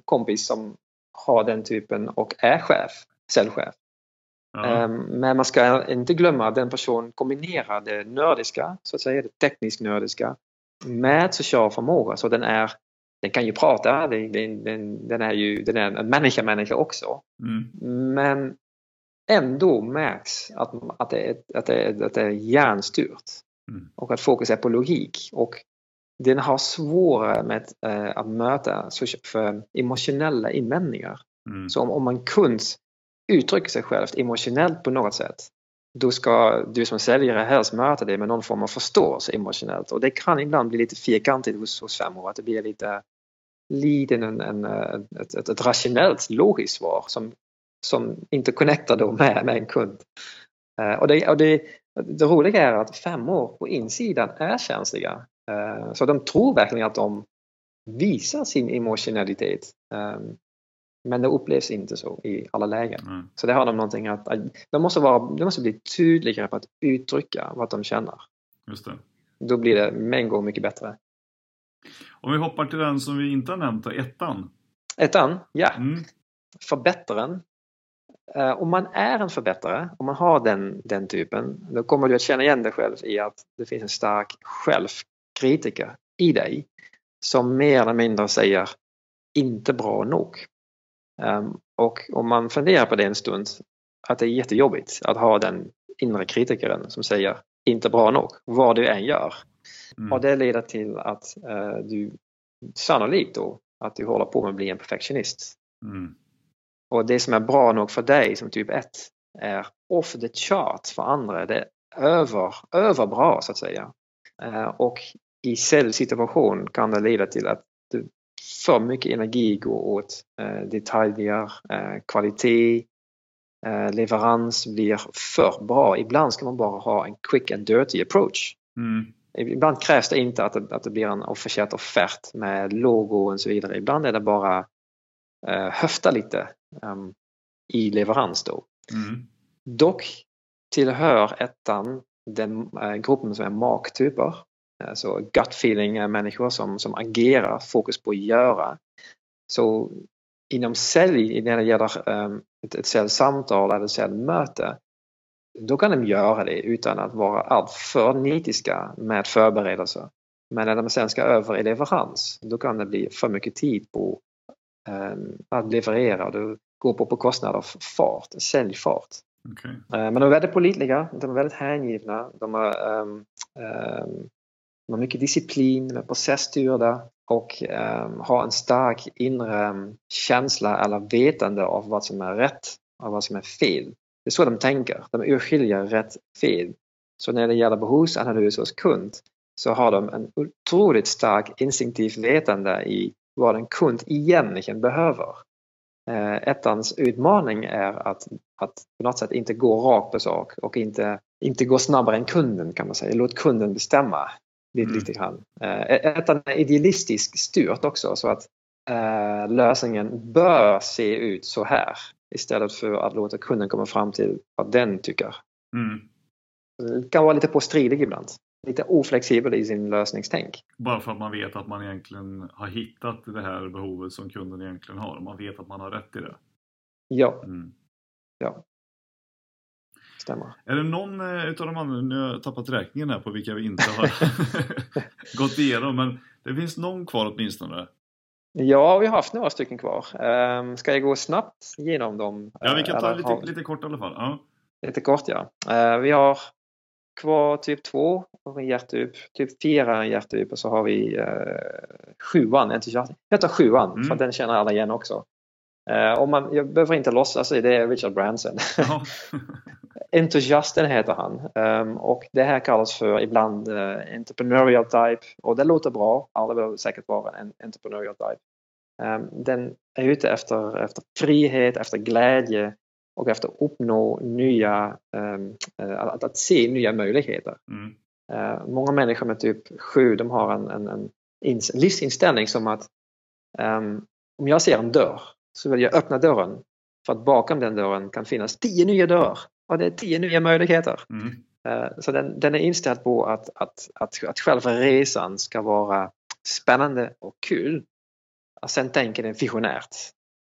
kompis som har den typen och är chef, säljchef. Ja. Um, men man ska inte glömma att den personen kombinerar det nördiska, så att säga, det tekniskt nördiska med social förmåga. Så den, är, den kan ju prata, den, den, den är ju den är en människa-människa också. Mm. Men ändå märks att, att, det, är, att, det, är, att det är hjärnstyrt. Mm. Och att fokus är på logik. Och den har svårare med äh, att möta för emotionella invändningar. Mm. Så om, om man kunde uttrycka sig själv emotionellt på något sätt då ska du som säljare helst möta det med någon form av förståelse emotionellt och det kan ibland bli lite fyrkantigt hos, hos femmor, att det blir lite, lite en, en, ett, ett, ett rationellt logiskt svar som, som inte connectar då med, med en kund. Uh, och det, och det, det roliga är att femmor på insidan är känsliga. Uh, så de tror verkligen att de visar sin emotionalitet. Um, men det upplevs inte så i alla lägen. Mm. Så det har de någonting att, de måste, vara, de måste bli tydligare på att uttrycka vad de känner. Just det. Då blir det med en gång mycket bättre. Om vi hoppar till den som vi inte har nämnt, ettan. Ettan, ja. Mm. Förbättaren. Uh, om man är en förbättrare, om man har den, den typen, då kommer du att känna igen dig själv i att det finns en stark självkritiker i dig som mer eller mindre säger inte bra nog. Um, och om man funderar på det en stund, att det är jättejobbigt att ha den inre kritikern som säger inte bra nog, vad du än gör. Mm. Och det leder till att uh, du sannolikt då att du håller på med att bli en perfektionist. Mm. Och det som är bra nog för dig som typ 1 är off the chart för andra. Det är över, över bra så att säga. Uh, och i säljsituation kan det leda till att du för mycket energi går åt eh, detaljer, eh, kvalitet, eh, leverans blir för bra. Ibland ska man bara ha en quick and dirty approach. Mm. Ibland krävs det inte att det, att det blir en officiell offert med logo och så vidare. Ibland är det bara eh, höfta lite um, i leverans då. Mm. Dock tillhör ettan den äh, gruppen som är maktyper. Alltså gut feeling människor som, som agerar, fokus på att göra. Så inom sälj, när det gäller um, ett, ett säljsamtal eller ett säljmöte, då kan de göra det utan att vara alltför nitiska med förberedelser. Men när de sen ska över i leverans, då kan det bli för mycket tid på um, att leverera. Det går på, på kostnad av fart, säljfart. Okay. Men de är väldigt pålitliga, de är väldigt hängivna, de är, um, de har mycket disciplin, de är processstyrda och ehm, um, har en stark inre ehm, känsla eller vetande av vad som är rätt och vad som är fel. Det är så de tänker, de urskiljer rätt fel. Så när det gäller behovsanalys hos kund så har de en otroligt stark instinktiv vetande i vad en kund egentligen behöver. Eh, ettans utmaning är att, att på något sätt inte gå rakt på sak och inte, inte gå snabbare än kunden kan man säga. Låt kunden bestämma lite, mm. lite grann. Eh, ettan är idealistiskt styrt också så att eh, lösningen bör se ut så här istället för att låta kunden komma fram till vad den tycker. Mm. Det kan vara lite påstridig ibland lite oflexibel i sin lösningstänk. Bara för att man vet att man egentligen har hittat det här behovet som kunden egentligen har. Man vet att man har rätt i det. Ja. Mm. Ja. Stämmer. Är det någon eh, utav de andra, nu har jag tappat räkningen här på vilka vi inte har [laughs] gått igenom, men det finns någon kvar åtminstone? Ja, vi har haft några stycken kvar. Um, ska jag gå snabbt igenom dem? Ja, vi kan ta lite, lite kort i alla fall. Ja. Lite kort ja. Uh, vi har kvar typ 2 och en hjärtdjup, typ 4 en hjärtdjup och så har vi eh, sjuan. Jag tar sjuan mm. för den känner alla igen också. Eh, och man, jag behöver inte låtsas, det är Richard Branson. Ja. [laughs] [laughs] Entusiasten heter han um, och det här kallas för ibland uh, entrepreneurial type och det låter bra. Alla vill säkert vara en entrepreneurial type. Um, den är ute efter, efter frihet, efter glädje, och efter att uppnå nya, ehm, eh, att, att se nya möjligheter. Mm. Eh, många människor med typ 7 de har en, en, en livsinställning som att um, om jag ser en dörr så vill jag öppna dörren för att bakom den dörren kan finnas tio nya dörrar och det är tio nya möjligheter. Mm. Uh, så den, den, är inställd på att, att, att, att själva resan ska vara spännande och kul. Och sen tänker den visionärt.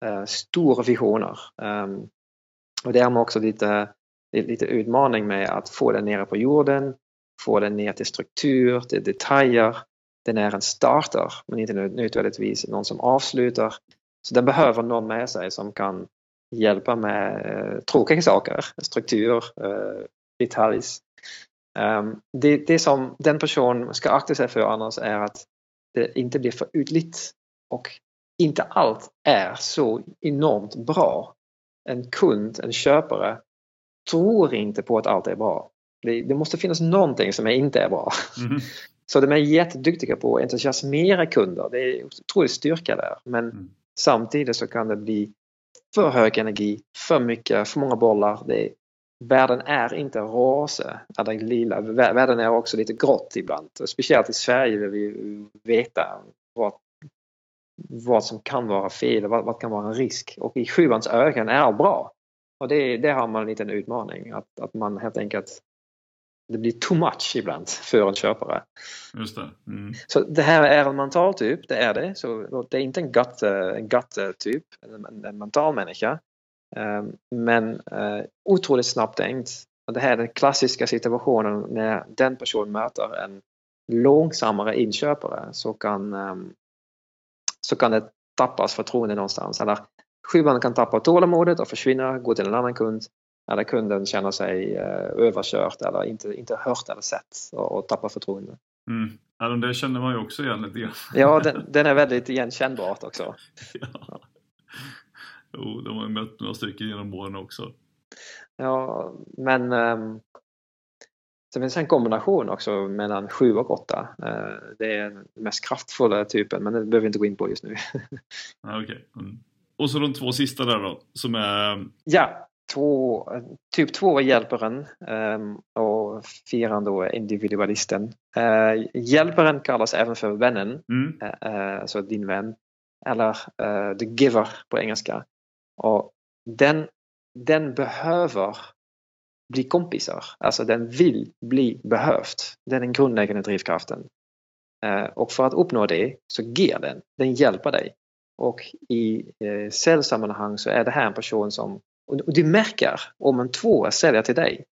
Uh, stora visioner. Um, och det är också lite, lite utmaning med att få den nere på jorden, få den ner till struktur, till detaljer. Den är en starter men inte nödvändigtvis någon som avslutar. Så den behöver någon med sig som kan hjälpa med eh, tråkiga saker, struktur, eh, detaljer. Um, det, det som den personen ska akta sig för annars är att det inte blir för ytligt och inte allt är så enormt bra en kund, en köpare, tror inte på att allt är bra. Det, det måste finnas någonting som inte är bra. Mm. [laughs] Så de är jätteduktiga på att entusiasmera kunder. Det är otrolig styrka där. Men mm. samtidigt så kan det bli för hög energi, för mycket, för många bollar. Det, världen är inte rosa eller lila. Världen är också lite grått ibland. Speciellt i Sverige vill vi veta vad vad som kan vara fel och vad, vad kan vara en risk. Och i sjuans ögon är bra. Och det, det har man en liten utmaning, att, att man helt enkelt det blir too much ibland för en köpare. Just det. Mm. Så det här är en mental typ, det är det. Så det är inte en gut, en gut typ, en, en mental människa. Ehm, men uh, otroligt snabbt tänkt. Och det här är den klassiska situationen när den personen möter en långsammare inköpare så kan um, så kan det tappas förtroende någonstans. Eller sjuan kan tappa tålamodet och försvinna, gå till en annan kund. Eller kunden känner sig eh, överkört eller inte, inte hört eller sett och, och tappar förtroende. Mm. Ja, det känner man ju också igen lite grann. Ja, [laughs] den, den är väldigt igenkännbart också. ja. Jo, de har ju mött några stycken genom åren också. Ja, men um, det finns en kombination också mellan 7 och 8. Eh, det är den mest kraftfulla typen men det behöver vi inte gå in på just nu. [laughs] ah, okay. Mm. Och så de två sista där då som är? Ja, två, typ 2 är hjälparen ehm, och fyran då är individualisten. Eh, hjälparen kallas även för vännen, mm. Alltså din vän. Eller the giver på engelska. Och den, den behöver bli kompisar. Alltså den vill bli behövt. Det är den grundläggande drivkraften. Och för att uppnå det så ger den, den hjälper dig. Och i säljsammanhang så är det här en person som, och du märker om en tvåa säljer till dig,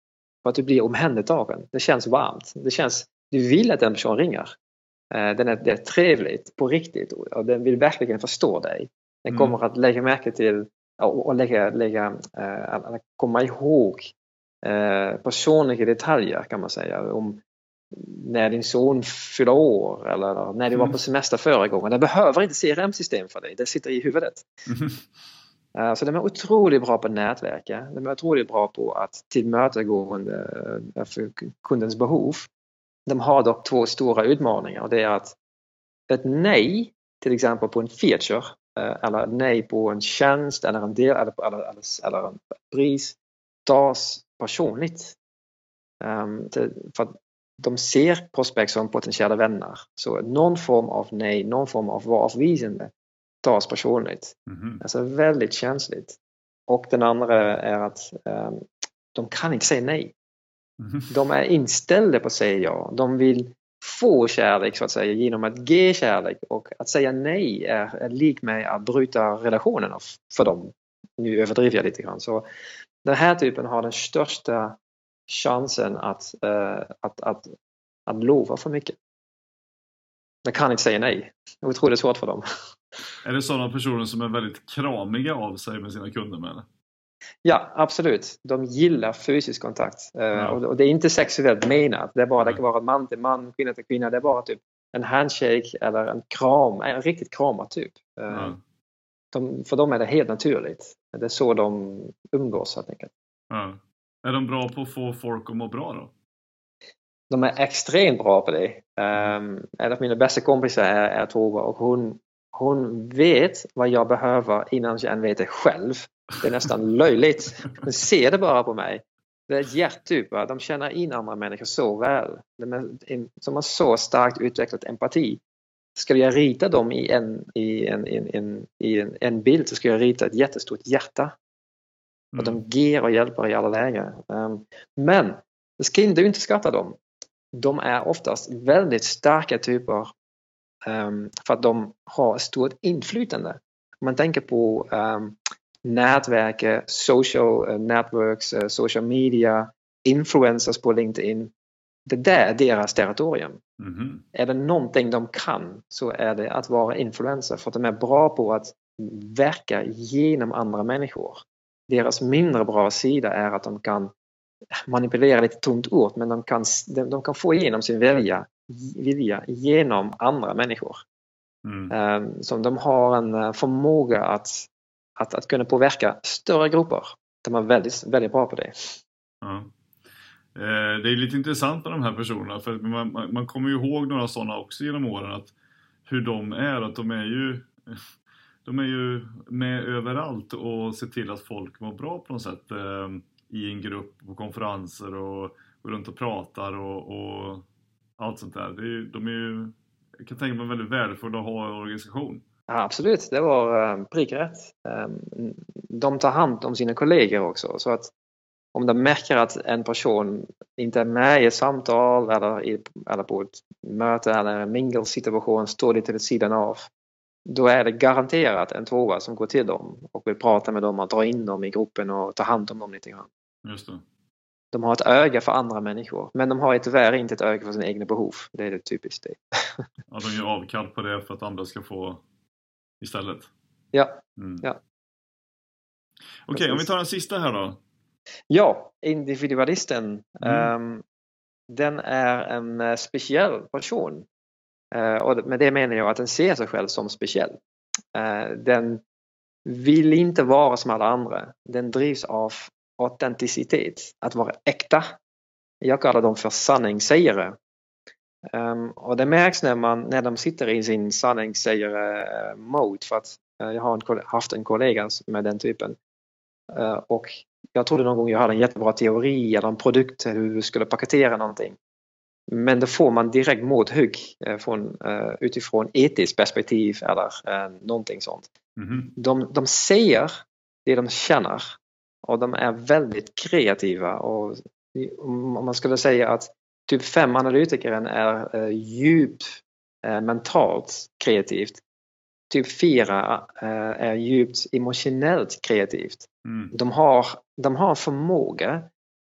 för att du blir omhändertagen. Det känns varmt. Det känns, du vill att den personen ringer. Eh, den är, det är trevligt på riktigt och den vill verkligen förstå dig. Den mm. kommer att lägga märke till och lägga, lägga, komma ihåg eh, personliga detaljer kan man säga. Om när din son fyller år eller när du var på mm. semester förra gången. Det behöver inte CRM-system för dig, det sitter i huvudet. Mm. Eh, så de är otroligt bra på att nätverka. De är otroligt bra på att tillmötesgå eh, kundens behov. De har dock två stora utmaningar och det är att ett nej till exempel på en feature eh, eller nej på en tjänst eller en del eller, eller, eller, eller en pris tas personligt. Um, för att de ser prospekt som potentiella vänner. Så någon form av nej, någon form av avvisande tas personligt. Mm. Alltså väldigt känsligt. Och den andra är att um, de kan inte säga nej. Mm. De är inställda på att säga ja. De vill få kärlek så att säga genom att ge kärlek och att säga nej är, är lik med att bryta relationen för dem. Nu överdriver jag lite grann. Så den här typen har den största chansen att, uh, att, att, att lova för mycket. De kan inte säga nej. Det är otroligt svårt för dem. [laughs] Är det sådana personer som är väldigt kramiga av sig med sina kunder med? Ja, absolut. De gillar fysisk kontakt. Eh, ja. Och det är inte sexuellt menat. Det, är bara, det kan vara man till man, kvinna till kvinna. Det är bara typ en handshake eller en kram. En riktigt kramad typ. Eh, ja. De, för dem är det helt naturligt. Det är så de umgås helt enkelt. Ja. Är de bra på att få folk att må bra då? De är extremt bra på det. Um, en av mina bästa kompisar är, är Tove och hon, hon vet vad jag behöver innan jag vet det själv. Det är nästan [laughs] löjligt. De ser det bara på mig. Det är hjärttyper, de känner in andra människor så väl. De, har så starkt utvecklat empati. Skulle jag rita dem i en, i en, en, en, i en, en bild så skulle jag rita ett jättestort hjärta. Och de mm. ger och hjälper i alla lägen. Um, men det ska inte underskatta dem. De är oftast väldigt starka typer um, för att de har stort inflytande. Om man tänker på um, nätverk, social uh, networks, uh, social media, influencers på LinkedIn. Det där är deras territorium. Mm -hmm. Är det någonting de kan så är det att vara influencer för att de är bra på att verka genom andra människor. Deras mindre bra sida är att de kan manipulera lite tomt ord men de kan, de kan få igenom sin vilja, vilja genom andra människor. Mm. Um, så de har en uh, förmåga att att, att kunna påverka större grupper. De är väldigt, väldigt bra på det. Eh, det är lite intressant med de här personerna för man, man, man kommer ju ihåg några sådana också genom åren att hur de är, att de är ju [laughs] de är ju med överallt och ser till att folk mår bra på något sätt eh, i en grupp, på konferenser och går runt och pratar och, och allt sånt där. Det är, de är ju, jag kan tänka mig väldigt värdefulla att ha i en organisation. Ja, absolut, det var eh, prickrätt. Ehm, de tar hand om sina kollegor också så att om de märker att en person inte är med i ett samtal eller, i, eller på ett möte eller en mingelsituation står lite vid sidan av då är det garanterat en tvåa som går till dem och vill prata med dem och dra in dem i gruppen och ta hand om dem lite grann. De har ett öga för andra människor men de har tyvärr inte ett öga för sina egna behov. Det är det typiskt det. [laughs] ja, de gör avkall på det för att andra ska få istället. Ja. Mm. ja. Okej, okay, om vi tar den sista här då. Ja, individualisten. Mm. Um, den är en uh, speciell person. Uh, och med det menar jag att den ser sig själv som speciell. Uh, den vill inte vara som alla andra. Den drivs av autenticitet, att vara äkta. Jag kallar dem för sanningssägare. Um, och det märks när, man, när de sitter i sin sanningssägare-mode för att uh, jag har en, haft en kollega med den typen. Uh, och jag trodde någon gång jag hade en jättebra teori eller en produkt hur vi skulle paketera någonting. Men det får man direkt mothugg uh, från, utifrån etiskt perspektiv eller någonting sånt. Mm -hmm. de, de säger det de känner och de är väldigt kreativa och om man skulle säga att typ 5 analytikern är eh, djupt eh, mentalt kreativt. Typ 4 eh, är djupt emotionellt kreativt. Mm. De, har, de har förmåga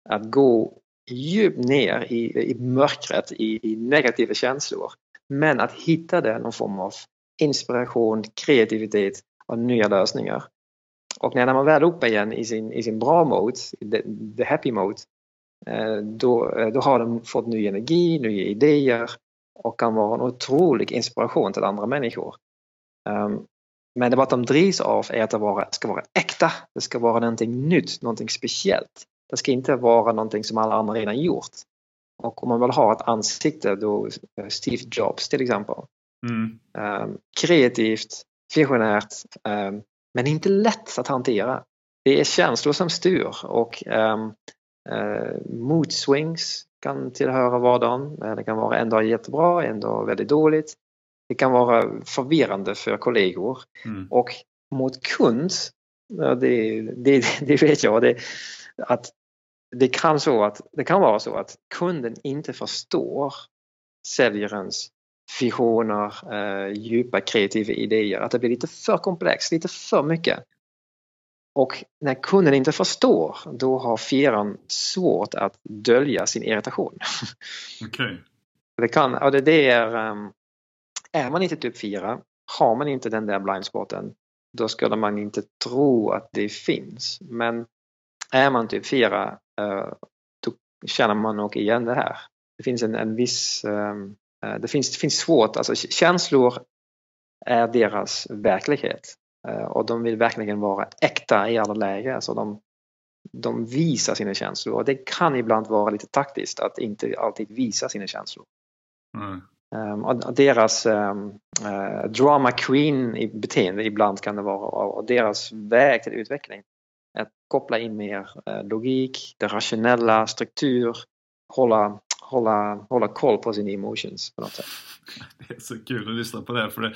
att gå djupt ner i, i mörkret, i, i negativa känslor. Men att hitta det någon form av inspiration, kreativitet och nya lösningar. Och när man väl är uppe igen i sin, i sin bra mode, the, the happy mode, då, då har de fått ny energi, nya idéer och kan vara en otrolig inspiration till andra människor. Ehm, men det vad de drivs av är att det vara, ska vara äkta, det ska vara någonting nytt, någonting speciellt. Det ska inte vara någonting som alla andra redan gjort. Och om man vill ha ett ansikte då eh, Steve Jobs till exempel. Mm. Um, kreativt, visionärt, um, men inte lätt att hantera. Det är känslor som styr och um, uh, mood swings kan tillhöra vardagen. Det kan vara en dag jättebra, en dag väldigt dåligt. Det kan vara förvirrande för kollegor mm. och mot kund, det, det, det vet jag, det, att det kan, så att, det kan vara så att kunden inte förstår säljarens visioner, eh, djupa kreativa idéer, att det blir lite för komplext, lite för mycket. Och när kunden inte förstår, då har firman svårt att dölja sin irritation. [laughs] Okay. Det kan, och det, det är, um, är man inte typ 4, har man inte den där blindspoten, då skulle man inte tro att det finns. Men är man typ 4, uh, då känner man nog igen det här. Det finns en, en viss, um, det, finns, det finns svårt, alltså känslor är deras verklighet. Uh, och de vill verkligen vara äkta i alla lägen. Så de, de visar sina känslor och det kan ibland vara lite taktiskt att inte alltid visa sina känslor. Mm. Um, deras um, uh, drama queen i beteende ibland kan det vara och deras väg till utveckling. Att koppla in mer uh, logik, det rationella, struktur, hålla, hålla, hålla koll på sina emotions på något sätt. Det är så kul att lyssna på det här för det,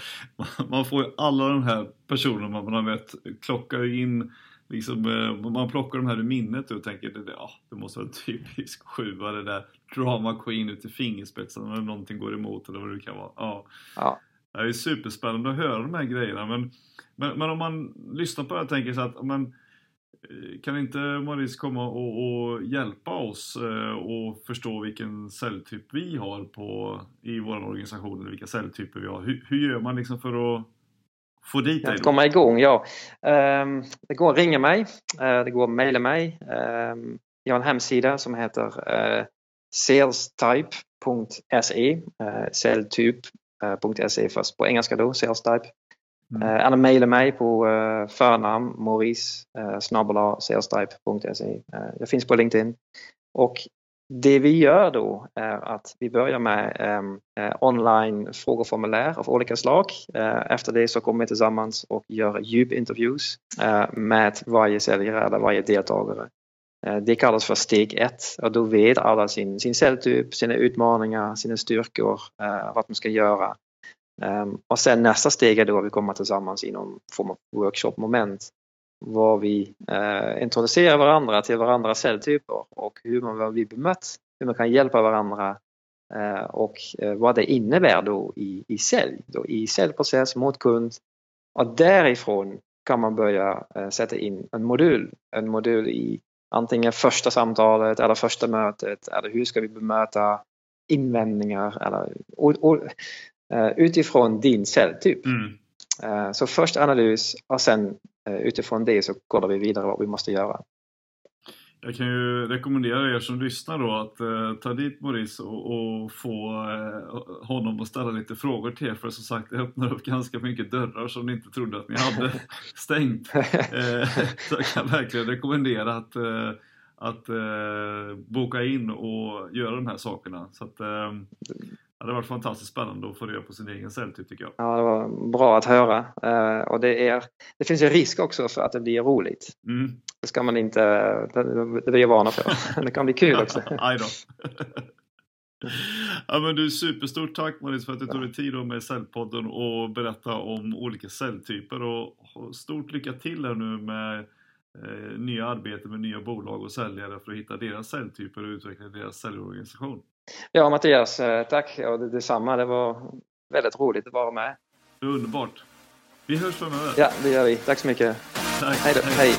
man får ju alla de här personerna man har mött klocka in liksom, eh, man plockar de här ur minnet och tänker det, ja, det måste vara en typisk sjua det där drama queen ut i fingerspetsarna när någonting går emot eller vad det kan vara. Ja. ja. Det är superspännande att höra de här grejerna men, men, men om man lyssnar på det och tänker så att men, kan inte Maurice komma och, och hjälpa oss eh, och förstå vilken celltyp vi har på, i vår organisation eller vilka celltyper vi har? Hur, hur gör man liksom för att få dit dig? Att komma igång, ja. Um, det går att ringa mig, uh, det går att mejla mig. Um, jag har en hemsida som heter salestype.se, celltyp.se fast på engelska då, salestype. Mm. Eh, eller mejla mig på eh, förnamn maurice eh, salestype.se. Jag finns på LinkedIn. Och det vi gör då är att vi börjar med ehm, online frågeformulär av olika slag. Efter det så kommer vi tillsammans och gör djupintervjuer med varje säljare eller varje deltagare. Det kallas för steg ett och då vet alla sin, sin celltyp, sina utmaningar, sina styrkor, vad man ska göra. Ehm, och sen nästa steg är då att vi kommer tillsammans i någon form av workshop-moment var vi eh, introducerar varandra till varandras celltyper och hur man blir bemött, hur man kan hjälpa varandra eh, och eh, vad det innebär då i, i sälj, då i säljprocess mot kund. Och därifrån kan man börja eh, sätta in en modul, en modul i antingen första samtalet eller första mötet eller hur ska vi bemöta invändningar eller och, och, utifrån din celltyp. Mm. Eh, så först analys och sen Eh, utifrån det så kollar vi vidare vad vi måste göra. Jag kan ju rekommendera er som lyssnar då att eh, ta dit Maurice och, och få eh, honom att ställa lite frågor till er för som sagt det öppnar upp ganska mycket dörrar som ni inte trodde att ni hade [laughs] stängt. [laughs] Eh, så jag kan verkligen rekommendera att, eh, att eh, boka in och göra de här sakerna. Så att, Ja, det har varit fantastiskt spännande att få reda på sin egen celltyp tycker jag. Ja, det var bra att höra. Uh, och det, är, det finns en risk också för att det blir roligt. Mm. Det ska man inte, det, blir jag vana för. det kan bli kul också. [laughs] Aj då. ja, men du, superstort tack Maris för att du tog dig tid med Cellpodden och berätta om olika celltyper. Och stort lycka till här nu med eh, nya arbeten med nya bolag och säljare för att hitta deras celltyper och utveckla deras säljorganisation. Ja Mattias, eh, tack och detsamma. Det var väldigt roligt att vara med. Underbart. Vi hörs framöver. Ja, det gör vi. Tack så mycket. Tack. Hej då. Hej.